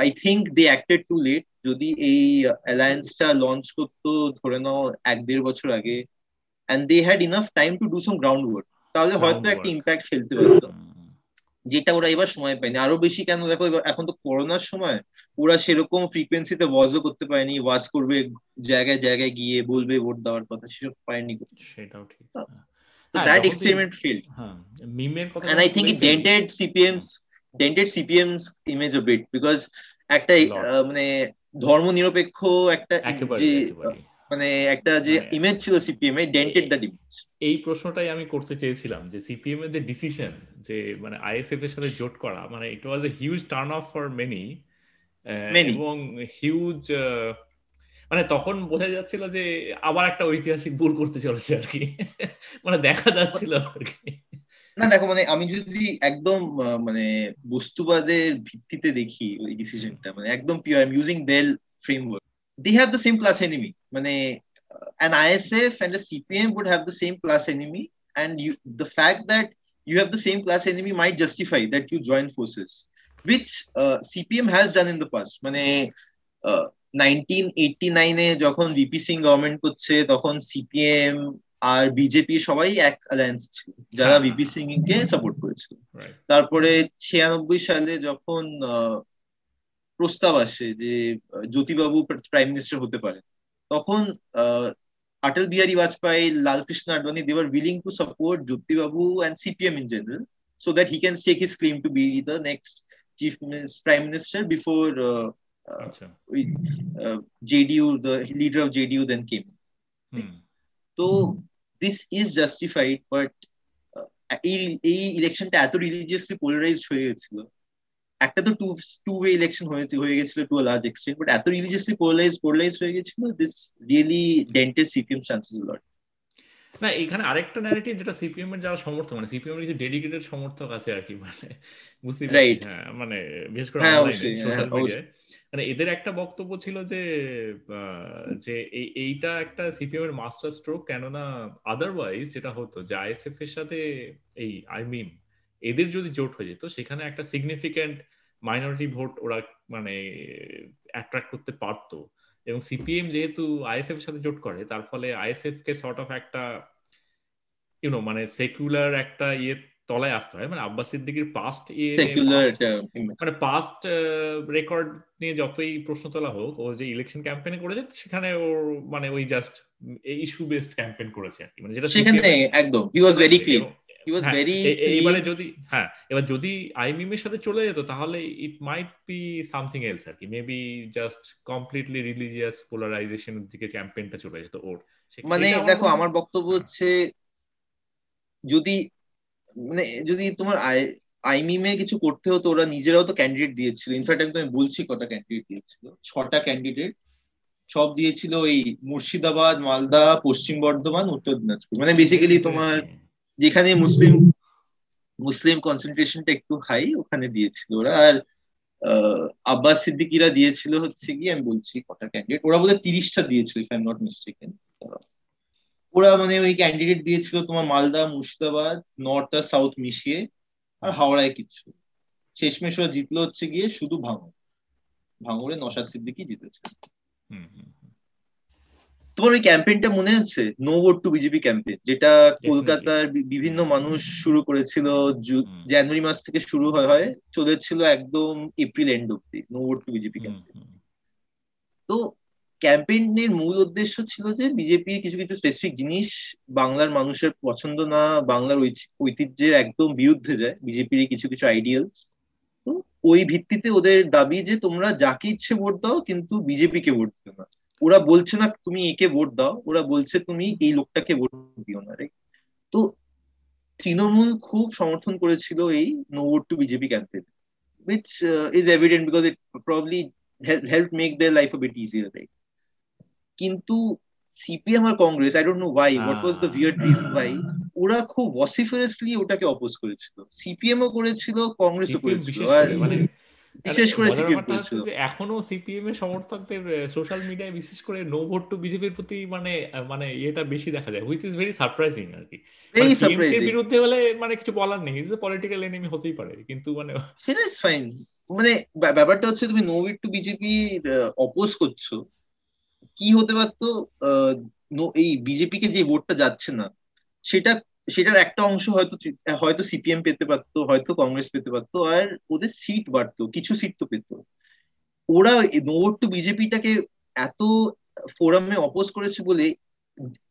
I think they acted too late যদি এই অ্যালায়েন্সটা লঞ্চ করতো ধরে নাও এক দেড় বছর আগে and they had enough time to do some ground work তাহলে হয়তো একটা ইম্প্যাক্ট ফেলতে পারতো। যেটা ওরা এবার সময় পায়নি। আরও বেশি কেন দেখো এখন তো করোনার সময় ওরা সেরকম ফ্রিকোয়েন্সিতে ওয়াজও করতে পারেনি। ওয়াজ করবে জায়গায় জায়গায় গিয়ে বলবে ভোট দেওয়ার কথা সেসব পায়নি সেটাও ঠিক। experiment failed হ্যাঁ মিমের কথা and i think it dented cpm's dented cpm's image a bit because একটা মানে ধর্ম নিরপেক্ষ একটা যে মানে একটা যে ইমেজ ছিল সিপিএম এ ডেন্টেড দ্যাট ইমেজ এই প্রশ্নটাই আমি করতে চেয়েছিলাম যে সিপিএম এর যে ডিসিশন যে মানে আইএসএফ এর সাথে জোট করা মানে it was a huge turn off for many এবং হিউজ মানে তখন বোঝা যাচ্ছিল যে আবার একটা ঐতিহাসিক ভুল করতে চলেছে আর কি। মানে দেখা যাচ্ছিল আর কি। না দেখো মানে আমি যদি একদম মানে বস্তুবাদের ভিত্তিতে দেখি ওই ডিসিশনটা মানে একদম pure I am using their framework they have the same class enemy মানে an ISF and a CPM would have the same class enemy, and you the fact that you have the same class enemy might justify that you join forces, which uh, CPM has done in the past. মানে nineteen eighty নাইনে যখন VP Singh government করছে তখন CPM আর BJP সবাই এক alliance ছিল যারা VP Singh কে support করেছিল তারপরে ছিয়ানব্বই সালে যখন প্রস্তাব আসে যে জ্যোতিবাবু প্রাইম মিনিস্টার হতে পারে তখন Atal Bihari Vajpayee Lal Krishna Advani they are willing to support Jyoti Babu and CPM in general so that he can stake his claim to be the next chief minister, prime minister before uh, uh, uh, JDU, the leader of JDU then came. Hmm. So this is justified, but এই ইলেকশনটা এত religiously polarised হয়ে গেছিল একটা তো two two way election হয়ে গেছিল to large extent but এত রিলিজিয়াসলি পোলারাইজ পোলারাইজ হয়ে গেছিল this really dented CPM chances lot না এখানে আরেকটা ন্যারেটিভ যেটা সিপিএম এর যারা সমর্থক মানে সিপিএম এর কিছু ডেডিকেটেড সমর্থক আছে আর কি মানে বুঝতে পারছি হ্যাঁ মানে বিশেষ করে সোশ্যাল মিডিয়ায় মানে এদের একটা বক্তব্য ছিল যে যে এইটা একটা সিপিএম এর মাস্টার স্ট্রোক কেননা আদারওয়াইজ যেটা হতো যে আইএসএফ এর সাথে এই আই মিন এদের যদি জোট হয়ে যেত সেখানে একটা সিগনিফিক্যান্ট মাইনরিটি ভোট ওরা মানে অ্যাট্রাক্ট করতে পারতো। এবং সিপিএম যেহেতু আইএসএফ এর সাথে জোট করে তার ফলে আইএসএফ কে সর্ট অফ একটা ইউনো মানে সেকুলার একটা ইয়ে তলায় আসতে হয়। মানে আব্বাস সিদ্দিকির পাস্ট ইয়ে মানে পাস্ট রেকর্ড নিয়ে যতই প্রশ্ন তোলা হোক ও যে ইলেকশন ক্যাম্পেইন করেছে সেখানে ওর মানে ওই জাস্ট ইস্যু বেসড ক্যাম্পেইন করেছে আর কি। মানে যেটা সেখানে একদম। হি ওয়াজ ভেরি ক্লিয়ার হ্যাঁ, এবারে যদি হ্যাঁ এবার যদি আইমিমের সাথে চলে যেত তাহলে it might be something else আর কি মেবি জাস্ট কমপ্লিটলি রিলিজিয়াস পোলারাইজেশনের দিকে ক্যাম্পেইনটা চলে যেত ওর। মানে দেখো আমার বক্তব্য হ্যাঁ। হচ্ছে যদি মানে যদি তোমার আই আইমিমে কিছু করতে হতো ওরা নিজেরাও তো ক্যান্ডিডেট দিয়েছিল। ইনফ্যাক্ট আমি বলছি কটা ক্যান্ডিডেট দিয়েছিল। ছটা ক্যান্ডিডেট সব দিয়েছিল এই মুর্শিদাবাদ মালদা পশ্চিম বর্ধমান উত্তর দিনাজপুর। মানে বেসিক্যালি তোমার. যেখানে মুসলিম মুসলিম কনসেন্ট্রেশনটা একটু হাই ওখানে দিয়েছিল ওরা। আর আব্বাস সিদ্দিকিরা দিয়েছিল হচ্ছে কি আমি বলছি কটা ক্যান্ডিডেট ওরা বোধহয় তিরিশটা দিয়েছিল ইফ আই নট মিস্টেকেন ওরা মানে ওই ক্যান্ডিডেট দিয়েছিল তোমার মালদা, মুর্শিদাবাদ নর্থ আর সাউথ মিশিয়ে, আর হাওড়ায় কিছু। শেষমেশ ওরা জিতলো হচ্ছে গিয়ে শুধু ভাঙড়। ভাঙড়ে নসাদ সিদ্দিকি জিতেছে। তোমার ওই ক্যাম্পেইনটা মনে আছে? No vote to BJP campaign যেটা কলকাতার বিভিন্ন মানুষ শুরু করেছিল জানুয়ারি মাস থেকে শুরু হয় হয় চলেছিল একদম এপ্রিল এন্ড অব্দি no vote to BJP campaign. তো ক্যাম্পেইনের মূল উদ্দেশ্য ছিল যে বিজেপি কিছু কিছু স্পেসিফিক জিনিস বাংলার মানুষের পছন্দ না বাংলার ঐতিহ্যের একদম বিরুদ্ধে যায় বিজেপির কিছু কিছু আইডিয়াল তো ওই ভিত্তিতে ওদের দাবি যে তোমরা যাকে ইচ্ছে ভোট দাও কিন্তু বিজেপিকে ভোট দিও না। ওরা বলছে না তুমি একে ভোট দাও ওরা বলছে তুমি এই লোকটাকে ভোট দিও না রে তো তৃণমূল খুব সমর্থন করেছিল এই no vote to BJP campaign which uh, is evident because it probably help, helped make their life a bit easier, right? কিন্তু CPM R Congress I don't know why what was the weird reason why ওরা খুব ভসিফারাসলি ওটাকে oppose করেছিল সিপিএমও করেছিল কংগ্রেসও করেছিল আর মানে বিশেষ করে যে এখনও সিপিএম এর সমর্থকদের সোশ্যাল মিডিয়ায় বিশেষ করে নো ভোট টু বিজেপির প্রতি মানে মানে এটা বেশি দেখা যায় হুইচ ইজ ভেরি সারপ্রাইজিং আর কি। মানে ভেরি টিএমসি এর সারপ্রাইজিং বিরুদ্ধে হলে মানে কিছু বলার নেই ইজ পলিটিক্যাল এনিমি হতেই পারে কিন্তু মানে সেটা ইজ ফাইন মানে ব্যা- ব্যাপারটা হচ্ছে তুমি no vote to BJP oppose করছ কি হতে পারতো এই বিজেপি কে যে ভোটটা যাচ্ছে না সেটা সেটার একটা অংশ হয়তো হয়তো সিপিএম পেতে পারতো হয়তো কংগ্রেস পেতে পারতো আর ওদের সিট বাড়তো কিছু সিট তো পেতো। ওরা নো ভোট টু বিজেপিটাকে এত ফোরামে অপোজ করেছে বলে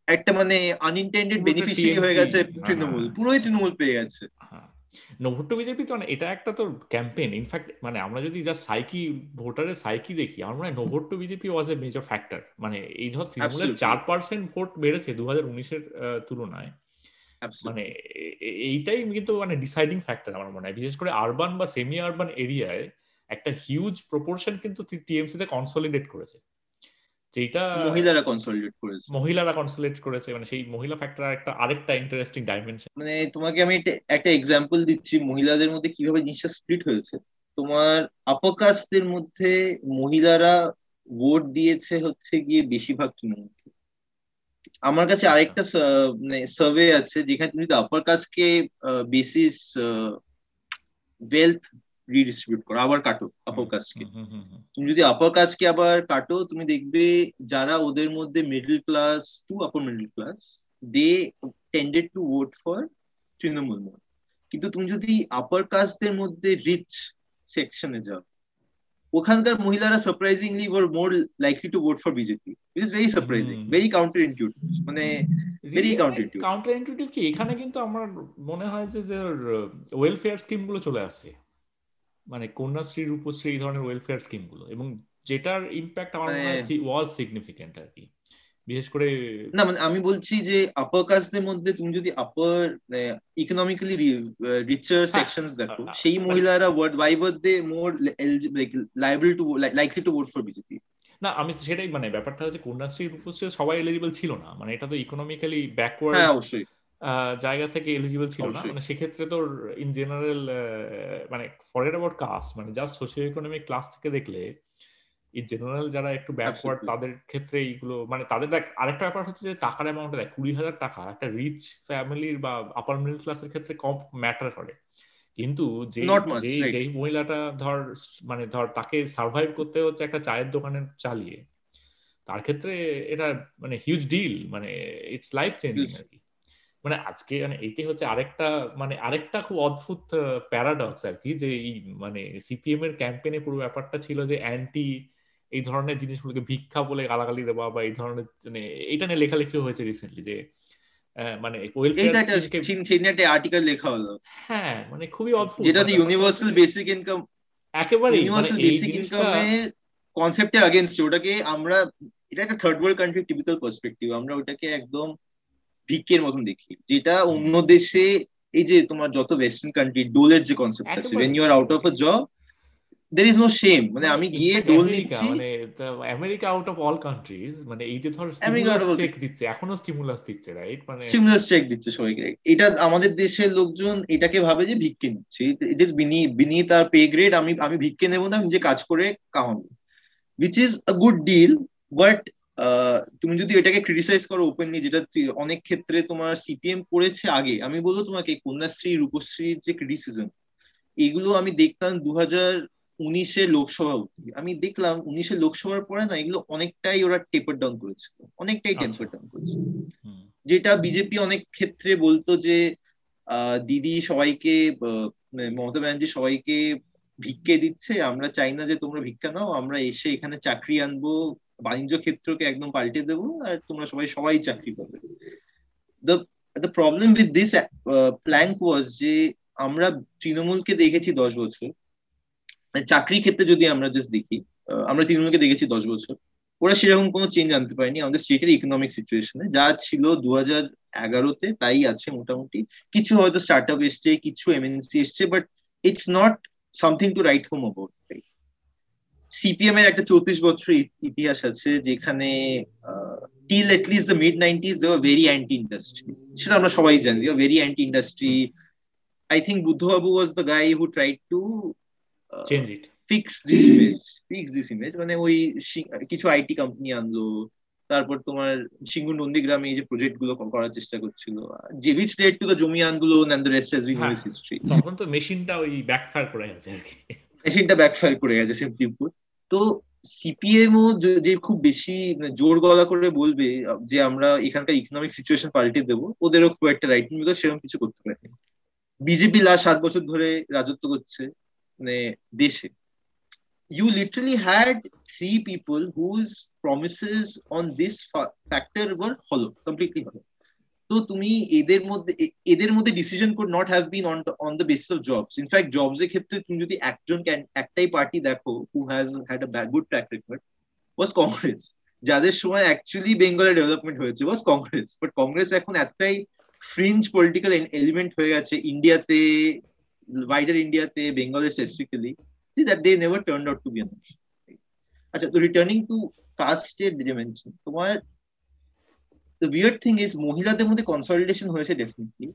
একটা মানে আনইনটেন্ডেড বেনিফিশিয়ারি হয়ে গেছে তৃণমূল হ্যাঁ। পুরোই তৃণমূল পেয়ে গেছে। হ্যাঁ। নভোট্ট বিজেপি তো মানে এটা একটা তো ক্যাম্পেইন ইনফ্যাক্ট মানে আমরা যদি যা সাইকি ভোটারের সাইকি দেখি আমার মনে হয় no vote BJP was a major factor মানে এই ধর তৃণমূলের চার পার্সেন্ট ভোট বেড়েছে দু হাজার উনিশের তুলনায়. মানে এইটাই কিন্তু মানে ডিসাইডিং ফ্যাক্টর আমার মনে হয়। বিশেষ করে আরবান বা সেমি আরবান এরিয়ায় একটা হিউজ প্রপোর্শন কিন্তু টিএমসি তে কনসলিডেট করেছে। যেটা মহিলারা কনসলিডেট করেছে। মহিলারা কনসলিডেট করেছে মানে সেই মহিলা ফ্যাক্টর একটা আরেকটা ইন্টারেস্টিং ডাইমেনশন মানে তোমাকে আমি একটা- এক্সাম্পল দিচ্ছি মহিলাদের মধ্যে কীভাবে জিনিসটা স্প্লিট হয়েছে। তোমার আপার মধ্যে মহিলারা ভোট দিয়েছে হচ্ছে গিয়ে বেশিরভাগ তৃণমূলকে। আমার কাছে আরেকটা মানে সার্ভে আছে যেখানে তুমি যদি আপার কাস্টকে বেসিস ওয়েলথ রিডিস্ট্রিবিউট করো আবার কাটো আপার কাস্টকে তুমি যদি আপার কাস্টকে আবার কাটো তুমি দেখবে যারা ওদের মধ্যে middle class to upper middle class they tended to vote for Trinamool কিন্তু তুমি যদি আপার কাস্টদের মধ্যে রিচ সেকশনে যাও ওখানকার মহিলারা surprisingly were more likely to vote for BJP it is very surprising. Very counter intuitive মানে very counter intuitive counter intuitive কি? এখানে কিন্তু আমার মনে হয় যে যে ওয়েলফেয়ার স্কিমগুলো চলে আসে মানে কন্যাশ্রী রূপশ্রী এই ধরনের ওয়েলফেয়ার স্কিমগুলো। এবং যেটার ইম্প্যাক্ট আমার মনে হয় মানে- ওয়াজ সিগনিফিকেন্ট আর কি। বিশেষ করে না মানে আমি বলছি যে আপার কাস্টদের মধ্যে তুমি যদি আপার ইকোনমিক্যালি রিচার হ্যাঁ, সেকশনস দেখো আ- আ- সেই মানে- মহিলারা why were they more liable to likely to vote for BJP না আমি সেটাই মানে ব্যাপারটা হচ্ছে কন্যাশ্রী রূপশ্রী সবাই এলিজিবল ছিল না মানে এটা তো ইকোনমিক্যালি ব্যাকওয়ার্ড হ্যাঁ অবশ্যই। জায়গা থেকে এলিজিবল ছিল না মানে সেক্ষেত্রে তোর ইন জেনারেল মানে ফরেন অ্যাবাউট কাস্ট মানে জাস্ট সোশিও ইকোনমিক ক্লাস থেকে দেখলে ইন জেনারেল যারা একটু ব্যাকওয়ার্ড তাদের ক্ষেত্রে এইগুলো মানে তাদের দেখ আরেকটা ব্যাপার হচ্ছে যে টাকার অ্যামাউন্ট দেখ কুড়ি হাজার টাকা একটা রিচ ফ্যামিলির বা আপার মিডল ক্লাসের ক্ষেত্রে কম ম্যাটার করে। কিন্তু যে যেই মহিলাটা ধর মানে ধর তাকে সার্ভাইভ করতে হচ্ছে একটা চায়ের দোকানে চালিয়ে তার ক্ষেত্রে এটা মানে হিউজ ডিল মানে ইটস লাইফ চেঞ্জিং আর কি মানে আজকে মানে এইটাই হচ্ছে আরেকটা মানে আরেকটা খুব অদ্ভুত প্যারাডক্স আর কি যে এই মানে সিপিএম এর ক্যাম্পেইনে পুরো ব্যাপারটা ছিল যে অ্যান্টি এই ধরনের জিনিসগুলোকে ভিক্ষা বলে গালাগালি দেওয়া বা এই ধরনের মানে এটা নিয়ে লেখালেখি হয়েছে রিসেন্টলি যে মানে আর্টিকেল লেখা হলো। হ্যাঁ মানে খুবই অদ্ভুত। যেটা ইউনিভার্সাল বেসিক ইনকাম একেবারে ইউনিভার্সাল বেসিক ইনকামের কনসেপ্টের আগেনস্ট ওটাকে আমরা এটা একটা third world country typical perspective আমরা ওটাকে একদম ভিক্ষের মতন দেখি যেটা অন্য দেশে এই যে তোমার যত ওয়েস্টার্ন কান্ট্রি ডোলের যে কনসেপ্ট আছে when you are out of a job there is no shame. মানে আমি গিয়ে ডোল নিচ্ছি। মানে America out of all countries মানে এই যে ধর স্টিমুলাস চেক দিচ্ছে এখনও স্টিমুলাস দিচ্ছে রাইট মানে স্টিমুলাস চেক দিচ্ছে সবাইকে। এটা আমাদের দেশের লোকজন এটাকে ভাবে যে ভিক্ষে নিচ্ছে। ইট ইজ বিনি বিনি তার পে গ্রেড আমি আমি ভিক্ষে নেব না নিজে কাজ করে কামাবো। Which is a good deal but তুমি যদি এটাকে ক্রিটিসাইজ করো ওপেনলি যেটা অনেক ক্ষেত্রে তোমার সিপিএম করেছে আগে আমি বলব তোমাকে কন্যাশ্রী রূপশ্রীর যে ক্রিটিসিজম এগুলো আমি দেখতাম দু হাজার উনিশের লোকসভা অব্দি আমি দেখলাম উনিশের লোকসভার পরে না এগুলো অনেকটাই ওরা টেপার ডাউন করেছিল অনেকটাই টেম্পার ডাউন করেছিল যেটা বিজেপি অনেক ক্ষেত্রে বলতো যে দিদি সবাইকে মানে মমতা ব্যানার্জি সবাইকে ভিক্ষে দিচ্ছে আমরা চাই না যে তোমরা ভিক্ষা নাও আমরা এসে এখানে চাকরি আনব বাণিজ্য ক্ষেত্রকে একদম পাল্টে দেবো আর তোমরা সবাই সবাই চাকরি পাবে। The the problem with this plank was যে আমরা তৃণমূলকে দেখেছি দশ বছর চাকরি ক্ষেত্রে যদি আমরা জাস্ট দেখি আমরা তৃণমূলকে দেখেছি দশ বছর, ওরা সেরকম কোনো চেঞ্জ আনতে পারেনি। আমাদের স্টেটের ইকোনমিক সিচুয়েশনে যা ছিল দু হাজার এগারোতে তাই আছে মোটামুটি। কিছু হয়তো স্টার্ট আপ এসছে, কিছু এমএনসি এসছে but it's not something to write home about CPM এর একটা চৌত্রিশ বছর ইতিহাস আছে যেখানে till at least the mid nineties they very anti industry সেটা আমরা সবাই জানি very anti industry I think Buddhababu was the guy who tried to change it fix this image fix this image মানে ওই কিছু আইটি কোম্পানি আনলো। তারপর তোমার সিঙ্গু নন্দীগ্রামে এই যে প্রজেক্টগুলো করার চেষ্টা করছিল। যে উইচ লেড টু দ্য জমি আনগুলো and the rest has been history তখন তো মেশিনটা ওই ব্যাকফায়ার করে গেছে আর কি। মেশিনটা ব্যাকফায়ার করে গেছে সিম্পলি তো সিপিএম ও যে খুব বেশি মানে জোর গলা করে বলবে যে আমরা এখানকার ইকোনমিক সিচুয়েশন পাল্টে দেবো ওদেরও খুব একটা রাইট বিকজ সেরকম কিছু করতে পারেনি। বিজেপি লাস্ট সাত বছর ধরে রাজত্ব করছে। মানে দেশে you literally had three people whose promises on this factor were hollow, completely hollow. তো তুমি এদের মধ্যে এদের মধ্যে decision could not have been on on the basis of jobs in fact jobs এর ক্ষেত্রে তুমি যদি একজন একটাই পার্টি দেখো who has had a good track record was Congress যাদের সময় অ্যাকচুয়ালি বেঙ্গলের ডেভেলপমেন্ট হয়েছে ওয়াজ কংগ্রেস বাট কংগ্রেস এখন এতটাই ফ্রিঞ্জ পলিটিক্যাল এলিমেন্ট হয়ে গেছে ইন্ডিয়াতে ওয়াইডার ইন্ডিয়াতে বেঙ্গলে specifically that they never turned out to be an option. আচ্ছা তো রিটার্নিং টু কাস্টের যে মেনশন তোমার the weird thing is মহিলাদের মধ্যে কনসলিডেশন হয়েছে ডেফিনেটলি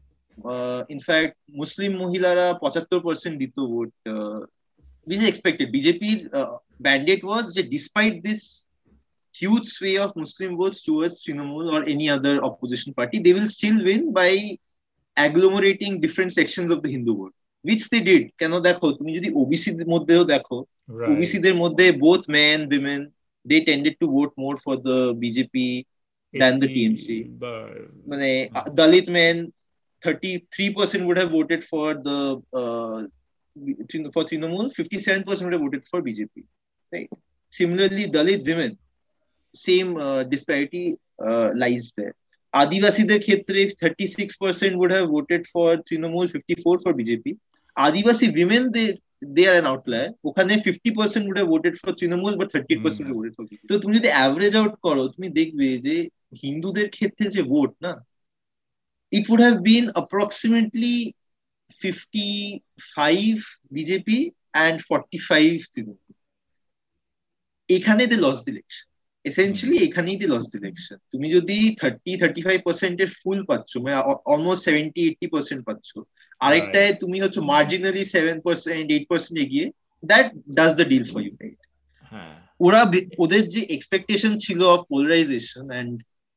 ইনফ্যাক্ট মুসলিম মহিলারা পঁচাত্তর পার্সেন্ট দিত ভোট which is expected বিজেপির mandate was যে despite this huge sway of Muslim votes towards Trinamool or any other opposition party, they will still win by agglomerating different sections of the Hindu vote. Which they did কেন দেখো তুমি যদি OBC মধ্যেও দেখো OBC দের মধ্যে both men women they tended to vote more for the BJP than the TMC. মানে Dalit men, 33% would have voted for the uh, for Trinamool, 57% would have voted for BJP. Right. Similarly, Dalit women, same uh, disparity uh, lies there. আদিবাসীদের ক্ষেত্রে thirty six percent would have voted for Trinamool fifty Adivasi women they they are an outlier ওখানে fifty percent have voted for Trinamool বা thirty percent voted for তো তুমি যদি average out করো তুমি দেখবে যে হিন্দুদের ক্ষেত্রে যে ভোট না it have been approximately fifty five BJP and forty five Trinamool এখানে দে লস ইলেকশন এসেন্সিয়ালি এখানেই দি লস ডিরেকশন তুমি যদি থার্টি থার্টি ফাইভ পার্সেন্টের ফুল পাচ্ছ মানে অলমোস্ট সেভেন্টি এইটটি পার্সেন্ট পাচ্ছ আরেকটায় তুমি হচ্ছে marginally seven percent eight percent এগিয়ে that does the deal for you right ওরা ওদের যে এক্সপেকটেশন ছিল of polarization and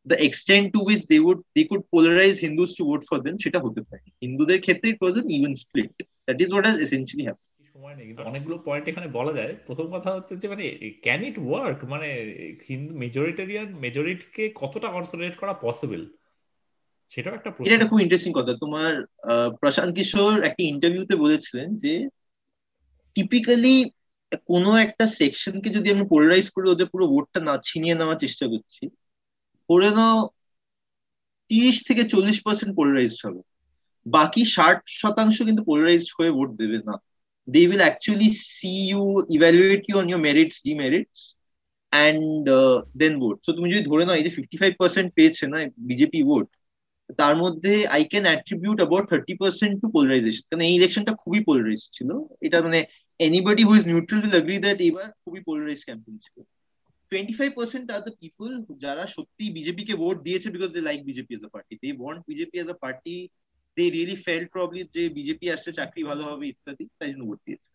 the extent to which they would they could polarize Hindus to vote for them সেটা হতে পারে। হিন্দুদের ক্ষেত্রে it was even split that is what has essentially happen সময় নেই কিন্তু অনেকগুলো পয়েন্ট এখানে বলা যায়। প্রথম কথা হচ্ছে যে মানে ক্যান ইট ওয়ার্ক মানে হিন্দু মেজরিটেরিয়ান মেজরিটিকে কতটা কনসোলিডেট করা পসিবল সেটাও একটা এটা একটা খুব ইন্টারেস্টিং কথা। তোমার প্রশান্ত কিশোর একটা ইন্টারভিউতে বলেছিলেন যে টিপিক্যালি কোনো একটা সেকশনকে যদি আমি পোলারাইজ করে ওদের পুরো ভোটটা না ছিনিয়ে নেওয়ার চেষ্টা করছি ধরে নাও তিরিশ থেকে চল্লিশ পার্সেন্ট পোলারাইজড হবে। বাকি ষাট শতাংশ কিন্তু পোলারাইজড হয়ে ভোট দেবে না। They will actually see you evaluate you on your merits demerits and then vote তো তুমি যদি ধরে নাও এই যে ফিফটি ফাইভ পার্সেন্ট পেয়েছে না বিজেপি ভোট তার মধ্যে I can attribute about thirty percent to polarization কারণ এই ইলেকশনটা খুবই পোলারাইজ ছিল। এটা মানে anybody who is neutral will agree that এবার খুবই পোলারাইজ ক্যাম্পেইন ছিল। টোয়েন্টি ফাইভ পার্সেন্ট আর দ্য পিপল যারা সত্যি বিজেপি কে ভোট দিয়েছে because they like BJP as a party they want BJP as a party they really feel probably যে BJP আসছে চাকরি ভালো হবে ইত্যাদি তাই জন্য ভোট দিয়েছে।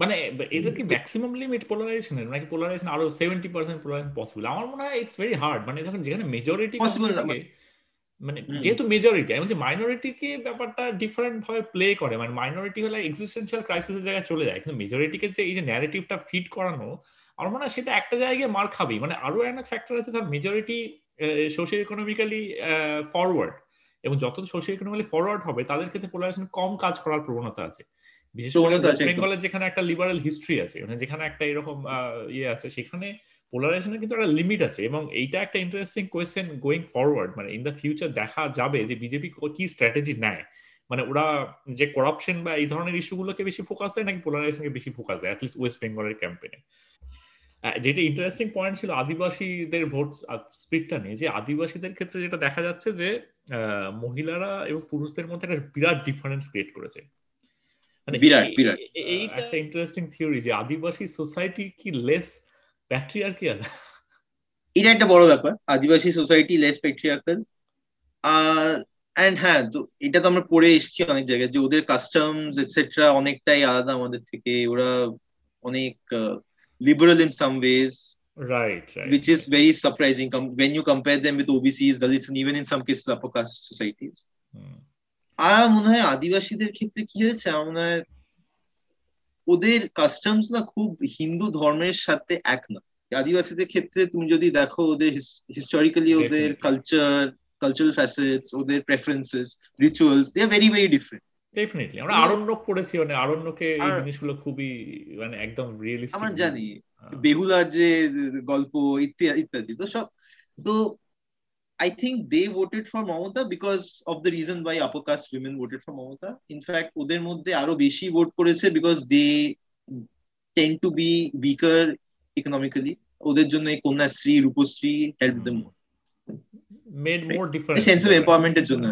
মানে এটা কি ম্যাক্সিমাম লিমিট পোলারাইজেশনের নাকি পোলারাইজেশন আরও সেভেন্টি পার্সেন্ট পোলারাইজেশন পসিবল আমার মনে হয় ইটস ভেরি হার্ড মানে যখন যেখানে মেজরিটি পসিবল না মানে যেহেতু মেজরিটি এবং যে মাইনরিটিকে ব্যাপারটা ডিফারেন্ট ভাবে প্লে করে। মানে মাইনরিটি হলে এক্সিস্টেন্সিয়াল ক্রাইসিসের জায়গায় চলে যায়। কিন্তু মেজরিটিকে যে এই যে ন্যারেটিভটা ফিট করানো আমার মনে হয় সেটা একটা জায়গায় মার খাবেই। মানে আরও একটা ফ্যাক্টর আছে তার মেজরিটি সোশ্যাল ইকোনমিক্যালি ফরওয়ার্ড এবং যত সোশ্যাল ইকোনমিক্যালি ফরওয়ার্ড হবে তাদের ক্ষেত্রে পোলারাইজেশন কম কাজ করার প্রবণতা আছে। বিশেষ করে বেঙ্গলের যেখানে একটা লিবারাল হিস্ট্রি আছে মানে যেখানে একটা এরকম ইয়ে আছে সেখানে পোলারাইজেশনের কিন্তু একটা লিমিট আছে এবং এইটা একটা ইন্টারেস্টিং কোয়েশ্চেন গোয়িং ফরওয়ার্ড মানে ইন দ্য ফিউচার দেখা যাবে যে বিজেপি কি স্ট্র্যাটেজি নেয়। মানে ওরা যে করাপশন বা এই ধরনের ইস্যুগুলোকে বেশি ফোকাস দেয় নাকি পোলারাইজেশনকে বেশি ফোকাস দেয় অ্যাটলিস্ট ওয়েস্ট বেঙ্গলের ক্যাম্পেনে যেটা ইন্টারেস্টিং পয়েন্ট ছিল আদিবাসীদের ভোট স্প্লিটটা নিয়ে যে আদিবাসীদের ক্ষেত্রে যেটা দেখা যাচ্ছে যে মহিলারা এবং পুরুষদের মধ্যে একটা বিরাট ডিফারেন্স ক্রিয়েট করেছে। মানে বিরাট বিরাট। এইটা একটা ইন্টারেস্টিং থিওরি যে আদিবাসী সোসাইটি কি লেস প্যাট্রিয়ার্কিয়াল এটা একটা বড় ব্যাপার। Adivasi society less patriarchal and হ্যাঁ তো এটা তো আমরা পড়ে এসেছি অনেক জায়গায় যে ওদের কাস্টমস এটসেট্রা অনেকটাই আলাদা আমাদের থেকে। ওরা অনেক liberal in some ways right, right which is very surprising when you compare them with OBCs Dalits and even in some cases upper caste societies আর মনে হয় আদিবাসীদের ক্ষেত্রে কি হয়েছে? আমার ওদের কাস্টমস না খুব হিন্দু ধর্মের সাথে এক না। আদিবাসীদের ক্ষেত্রে তুমি যদি দেখো ওদের হিস্টোরিক্যালি ওদের কালচার কালচারাল ফ্যাসেটস ওদের preferences rituals they are very very different definitely আমরা আরণ্যক পড়েছি মানে আরণ্যকে এই জিনিসগুলো খুবই মানে একদম রিয়েলিস্টিক আমরা জানি বেহুলার যে গল্প ইত্যাদি ইত্যাদি তো সব তো I think they voted for Mamata because of the reason why upper caste women voted for Mamata. In fact, ওদের মধ্যে আরও বেশি ভোট করেছে because they tend to be weaker economically. ওদের জন্য এই Kanyashree Rupashree help them more. Made more difference. Sense of এম্পাওয়ারমেন্টের জন্য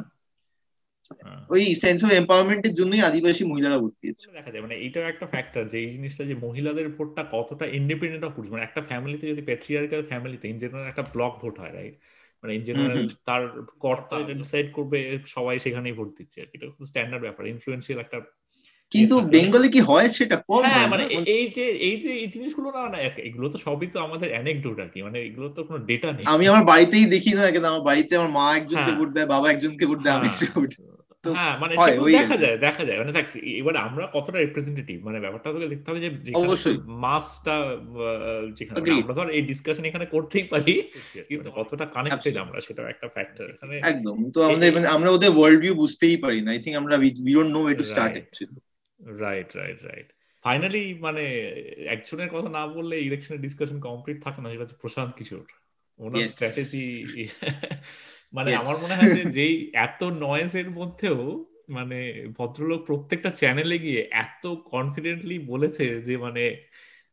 ওই সেন্স অফ এম্পাওয়ারমেন্টের জন্যই আদিবাসী মহিলারা ভোট দিয়েছে দেখা যায় মানে একটা ফ্যাক্টর যে এই জিনিসটা যে মহিলাদের ভোটটা কতটা ইন্ডিপেন্ডেন্ট অফ পুরুষ মানে একটা ফ্যামিলিতে যদি প্যাট্রিয়ার্কাল ফ্যামিলিতে ইন জেনারেল একটা ব্লক ভোট হয় রাইট মানে ইন জেনারেল তার কর্তা ডিসাইড করবে সবাই সেখানেই ভোট দিচ্ছে আর কি। এটা স্ট্যান্ডার্ড ব্যাপার। ইনফ্লুয়েন্সিয়াল একটা কিন্তু বেঙ্গলে কি হয় সেটা কম হ্যাঁ মানে এই যে এই যে এই জিনিসগুলো না না এগুলো তো সবই তো আমাদের অ্যানেকডোট আর কি। মানে এগুলো তো কোনো ডেটা নেই। আমি আমার বাড়িতেই দেখি না কিন্তু আমার বাড়িতে আমার মা একজনকে ভোট দেয় বাবা একজনকে ভোট দেয় আমি হ্যাঁ মানে দেখা যায় দেখা যায়। মানে দেখ এবার আমরা কতটা রিপ্রেজেন্টেটিভ মানে ব্যাপারটা তোকে দেখতে হবে যে অবশ্যই। মাসটা যেখানে আমরা ধর এই ডিসকাশন এখানে করতেই পারি কিন্তু কতটা কানেক্টেড আমরা সেটা একটা ফ্যাক্টর এখানে একদম। তো আমাদের আমরা ওদের ওয়ার্ল্ড ভিউ বুঝতেই পারি না। আই থিংক আমরা we don't know way to start right right right finally মানে একজনের কথা না বললে ইলেকশনের ডিসকাশন কমপ্লিট থাকে না সেটা হচ্ছে প্রশান্ত কিশোর। ওনার স্ট্র্যাটেজি মানে আমার মনে হয় যে যেই এত নয়েস নয়েজের মধ্যেও মানে ভদ্রলোক প্রত্যেকটা চ্যানেলে গিয়ে এত কনফিডেন্টলি বলেছে যে মানে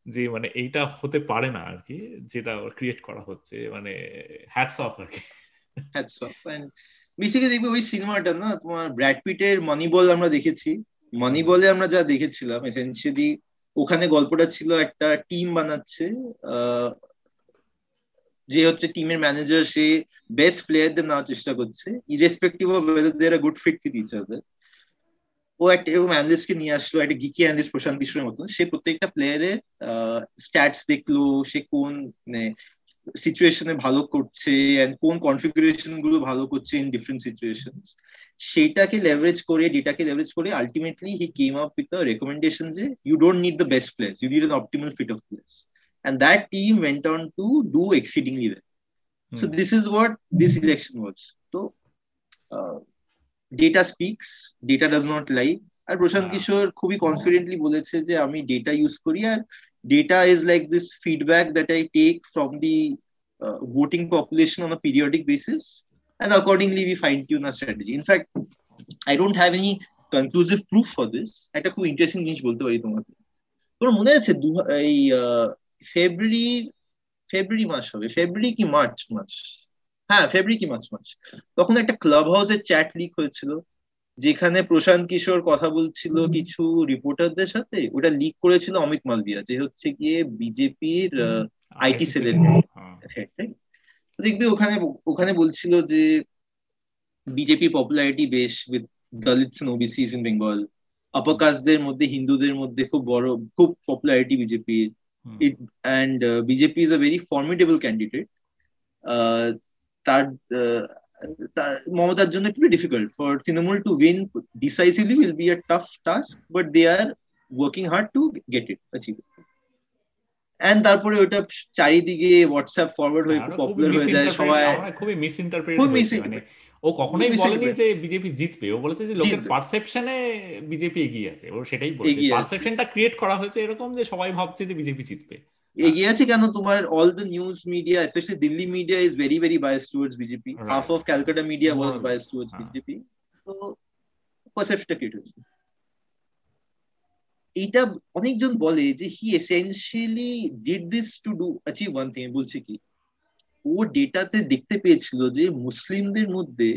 যে মানে এইটা হতে পারে না আর কি যেটা ক্রিয়েট করা হচ্ছে মানে হ্যাটস অফ আর কি। হ্যাটস অফ এন্ড বেসিক্যালি দেখবে ওই সিনেমাটা না তোমার ব্র্যাড পিটের মানিবল আমরা দেখেছি। মানি বলে আমরা যা দেখেছিলাম এসেন্সিয়ালি ওখানে গল্পটা ছিল একটা টিম বানাচ্ছে যে হচ্ছে টিমের ম্যানেজার সে বেস্ট প্লেয়ারদের নেওয়ার চেষ্টা করছে irrespective of whether they are good fit with each other ও একটা এরকম অ্যানালিস্টকে নিয়ে আসলো, একটা গিকি অ্যানালিস্ট প্রশান্ত কিশোরের মতন, সে প্রত্যেকটা প্লেয়ারের স্ট্যাটস দেখল, সে কোন মানে সিচুয়েশনে ভালো করছে এন্ড কোন কনফিগারেশনগুলো ভালো করছে ইন ডিফারেন্ট সিচুয়েশন সেটাকে লেভারেজ করে ডেটাকে লেভারেজ করে ultimately he came up with recommendation যে you don't need the best players you need optimal fit of players and that team went on to do exceedingly well. Hmm. So this is what this election was. So uh, data speaks, data does not lie. আর প্রশান্ত কিশোর খুবই confidently বলেছে যে আমি data use করি আর data is like this feedback that I take from the voting population on a periodic basis and accordingly we fine tune our strategy in fact i don't have any conclusive proof for this একটা খুব interesting জিনিস বলতে পারি তোমাকে তোমার মনে আছে এই ফেব্রুয়ারি ফেব্রুয়ারি মাস হবে ফেব্রুয়ারি কি মার্চ মাস? হ্যাঁ ফেব্রুয়ারি কি মার্চ মাস। তখন একটা ক্লাব হাউসের চ্যাট লিক হয়েছিল যেখানে প্রশান্ত কিশোর কথা বলছিল কিছু রিপোর্টারদের সাথে। ওটা লিক করেছিল অমিত মালবিয়া যে হচ্ছে গিয়ে বিজেপির আইটি সেলের দেখবি ওখানে ওখানে বলছিল যে বিজেপি পপুলারিটি বেশ with Dalits and OBCs in Bengal upper কাস্টদের মধ্যে হিন্দুদের মধ্যে খুব বড় খুব পপুলারিটি বিজেপির। it and uh, BJP is a very formidable candidate. Uh, তার মমতার জন্য একটু difficult for Trinamool to win decisively will be a tough task but they are working hard to get it achieve and তারপরে ওটা চারিদিকে WhatsApp forward হয়ে খুব popular হয়ে যায় সবাই খুবই মিস ইন্টারপ্রেট মানে ও কখনোই বলেনি যে বিজেপি জিতবে। ও বলেছে যে লোকের পারসেপশনে বিজেপি এগিয়ে আছে। ও সেটাই বলেছে। পারসেপশনটা ক্রিয়েট করা হয়েছে এরকম যে সবাই ভাবছে যে বিজেপি জিতবে। এগিয়ে আছে কেন? তোমার all the news media specially Delhi media is very very bias towards BJP half of Calcutta media was bias towards BJP তো পারসেপশনটা ক্রিয়েট হয়েছে। এইটা অনেকজন বলে যে he essentially did this to do achieve one thing বলছি কি? ও ডেটাতে দেখতে পেয়েছিল যে মুসলিমদের মধ্যে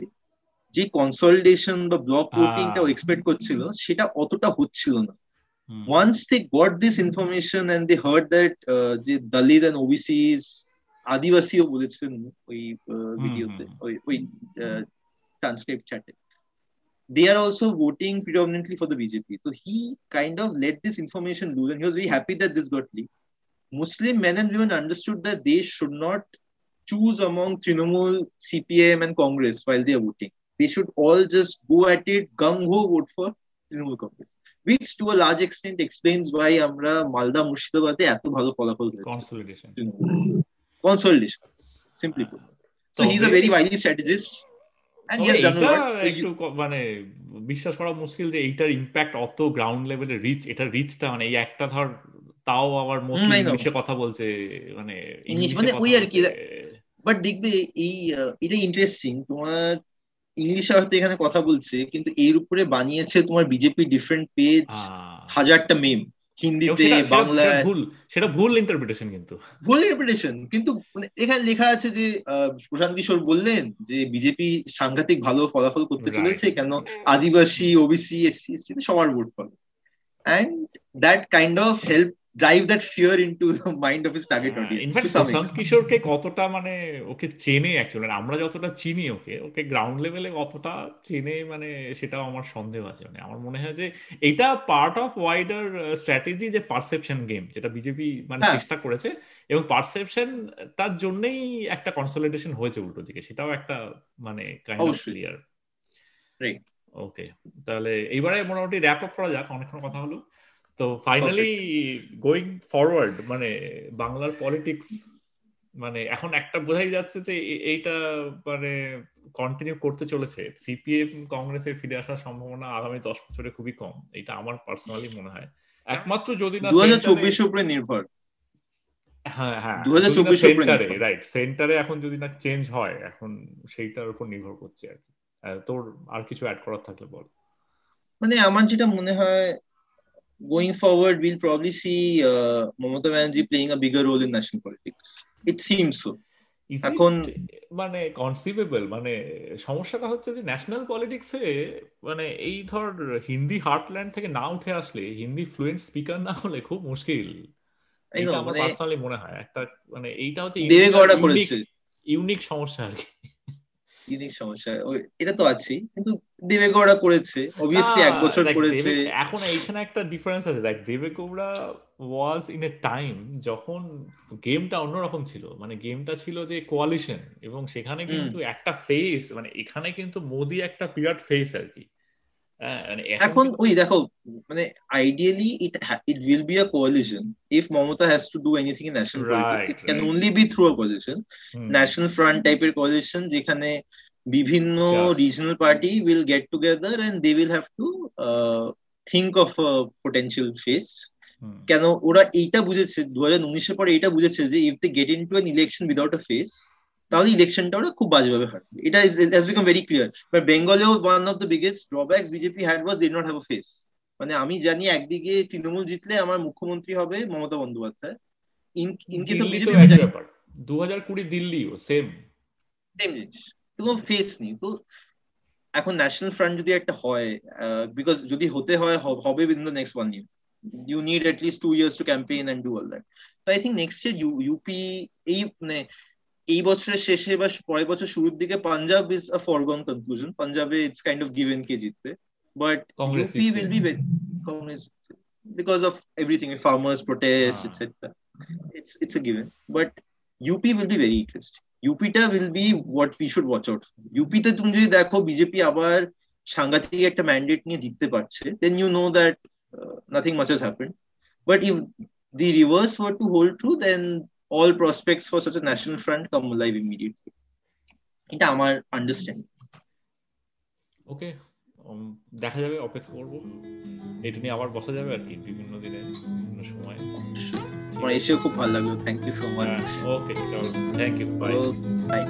যে কনসলিডেশন বা ব্লক ভোটিংটা ও এক্সপেক্ট করছিল সেটা অতটা হচ্ছিল না once they got this information and they heard that যে দলিত এন্ড ওবিসিস আদিবাসীও বলেছিলেন ওই ভিডিওতে ওই ওই transcribe চ্যাটে they are also voting predominantly for the BJP. So he kind of let this information loose and he was very happy that this got leaked. Muslim men and women understood that they should not choose among Trinamool, CPM, and Congress while they are voting. They should all just go at it, gung ho vote for Trinamool Congress, which to a large extent explains why আমরা মালদা মুর্শিদাবাদে এত ভালো ফলাফল consolidation consolidation simply put so he's a very wily strategist একটু মানে বিশ্বাস করা মুশকিল যে এইটার ইম্প্যাক্ট অত গ্রাউন্ড লেভেলের রিচ এটা রিচটা মানে এই একটা ধর তাও আবার মোস্টলি ইংলিশে কথা বলছে মানে ইংলিশ মানে ওই আর কি বাট দেখবে এই এটা ইন্টারেস্টিং তোমার ইংলিশে হয়তো এখানে কথা বলছে কিন্তু এর উপরে বানিয়েছে তোমার বিজেপি ডিফারেন্ট পেজ হাজারটা মেম হিন্দিতে বাংলায়। ভুল সেটা ভুল ইন্টারপ্রিটেশন কিন্তু। ভুল ইন্টারপ্রিটেশন কিন্তু এখানে লেখা আছে যে প্রশান্ত কিশোর বললেন যে বিজেপি সাংঘাতিক ভালো ফলাফল করতে চলেছে কেন? আদিবাসী ওবিসি এসসি এসসি সবার ভোট পাবে। And that kind of help drive that fear into the mind of his target audience. In fact Prashant কিশোরকে কতটা মানে ওকে চেনে অ্যাকচুয়ালি আমরা যতটা চিনি ওকে ওকে গ্রাউন্ড লেভেলে কতটা চেনে মানে সেটাও আমার সন্দেহ আছে। মানে আমার মনে হয় যে এটা পার্ট অফ ওয়াইডার স্ট্র্যাটেজি যে পারসেপশন গেম যেটা বিজেপি মানে চেষ্টা করেছে এবং পারসেপশন তার জন্যই একটা কনসলিডেশন হয়েছে উল্টো দিকে সেটাও একটা মানে কাইন্ড অফ ক্লিয়ার ওকে তাহলে এইবারে মোটামুটি র্যাপ আপ করা যাক অনেকক্ষণ কথা হলো। তো ফাইনালি গোয়িং ফরওয়ার্ড মানে বাংলার পলিটিক্স মানে এখন একটা বোঝাই যাচ্ছে যে এইটা মানে কন্টিনিউ করতে চলেছে। সিপিএম কংগ্রেসের ফিরে আসার সম্ভাবনা আগামী দশ বছরে খুবই কম এটা আমার পার্সোনালি মনে হয়। একমাত্র যদি না চব্বিশ উপরে নির্ভর। হ্যাঁ হ্যাঁ দু হাজার চব্বিশ সেন্টারে রাইট সেন্টারে এখন যদি না চেঞ্জ হয় এখন সেইটার উপর নির্ভর করছে আর কি। তোর আর কিছু অ্যাড করার থাকলে বল। মানে আমার যেটা মনে হয় going forward, we'll probably see uh, Mamata Banerjee playing a bigger role in national politics. It seems so. এখন মানে কনসিভেবল মানে সমস্যাটা হচ্ছে যে ন্যাশনাল পলিটিক্সে মানে এই ধর হিন্দি হার্টল্যান্ড থেকে না উঠে আসলে হিন্দি ফ্লুয়েন্ট স্পিকার না হলে খুব মুশকিল এটা আমার পার্সোনালি মনে হয় একটা মানে এইটা হচ্ছে ইউনিক সমস্যা আর কি ইউনিক সমস্যা? এটা তো আছেই কিন্তু দেবেগৌড়া করেছে অবভিয়াসলি এক বছর করেছে। এখন এইখানে একটা ডিফারেন্স আছে দেখ Devegowda was in a time যখন গেমটা অন্যরকম ছিল মানে গেমটা ছিল যে কোয়ালিশন এবং সেখানে কিন্তু একটা ফেস মানে এখানে কিন্তু মোদি একটা বিরাট ফেস আর কি। এখন ওই দেখো মানে ideally it it will be a coalition if Mamata has to do anything in national politics it can only be through a coalition national front টাইপের কোয়ালিশন যেখানে বিভিন্ন regional party will get together and they will have to think of potential face কেন ওরা এইটা বুঝেছে দু হাজার উনিশের পরে এইটা বুঝেছে যে if they get in to an election without a face তাহলে ইলেকশনটা ওরা খুব বাজেভাবে হারবে এটা has become very clear but বেঙ্গলেও one of the biggest drawbacks BJP had was did not have a face মানে আমি জানি একদিকে তৃণমূল জিতলে আমার মুখ্যমন্ত্রী হবে Mamata Bandyopadhyay. In in case of BJP ব্যাপার। দু হাজার কুড়ি দিল্লিও সেম সেম জিনিস। কোনো ফেস নেই। তো এখন ন্যাশনাল ফ্রন্ট যদি একটা হয় বিকজ যদি হতে হয় হবে within the next one year you need at least two years to campaign and do all that. So I think next year UP এই মানে এই বছরের শেষে বা পরের বছর শুরুর দিকে Punjab is a foregone conclusion পাঞ্জাবে ইটস কাইন্ড অফ গিভেন কে জিতবে। But UP will be very Congress because of everything farmers protest ah. etc it's it's a given. But UP will be very interesting. ইউপিটা will be what we should watch out ইউপিতে তুমি যদি দেখো BJP আবার সাংঘাতিক একটা mandate নিয়ে জিততে পারছে then you know that nothing much has happened but if the reverse were to hold true, then all prospects for such a national front come alive immediately. এটা আমার আন্ডারস্ট্যান্ডিং ওকে দেখা যাবে অপেক্ষা করব। এটা নিয়ে আবার বসা যাবে আর কি বিভিন্ন দিনে বিভিন্ন সময়। আমার এসেও খুব ভালো লাগল। Thank you so much okay চলো। Thank you bye bye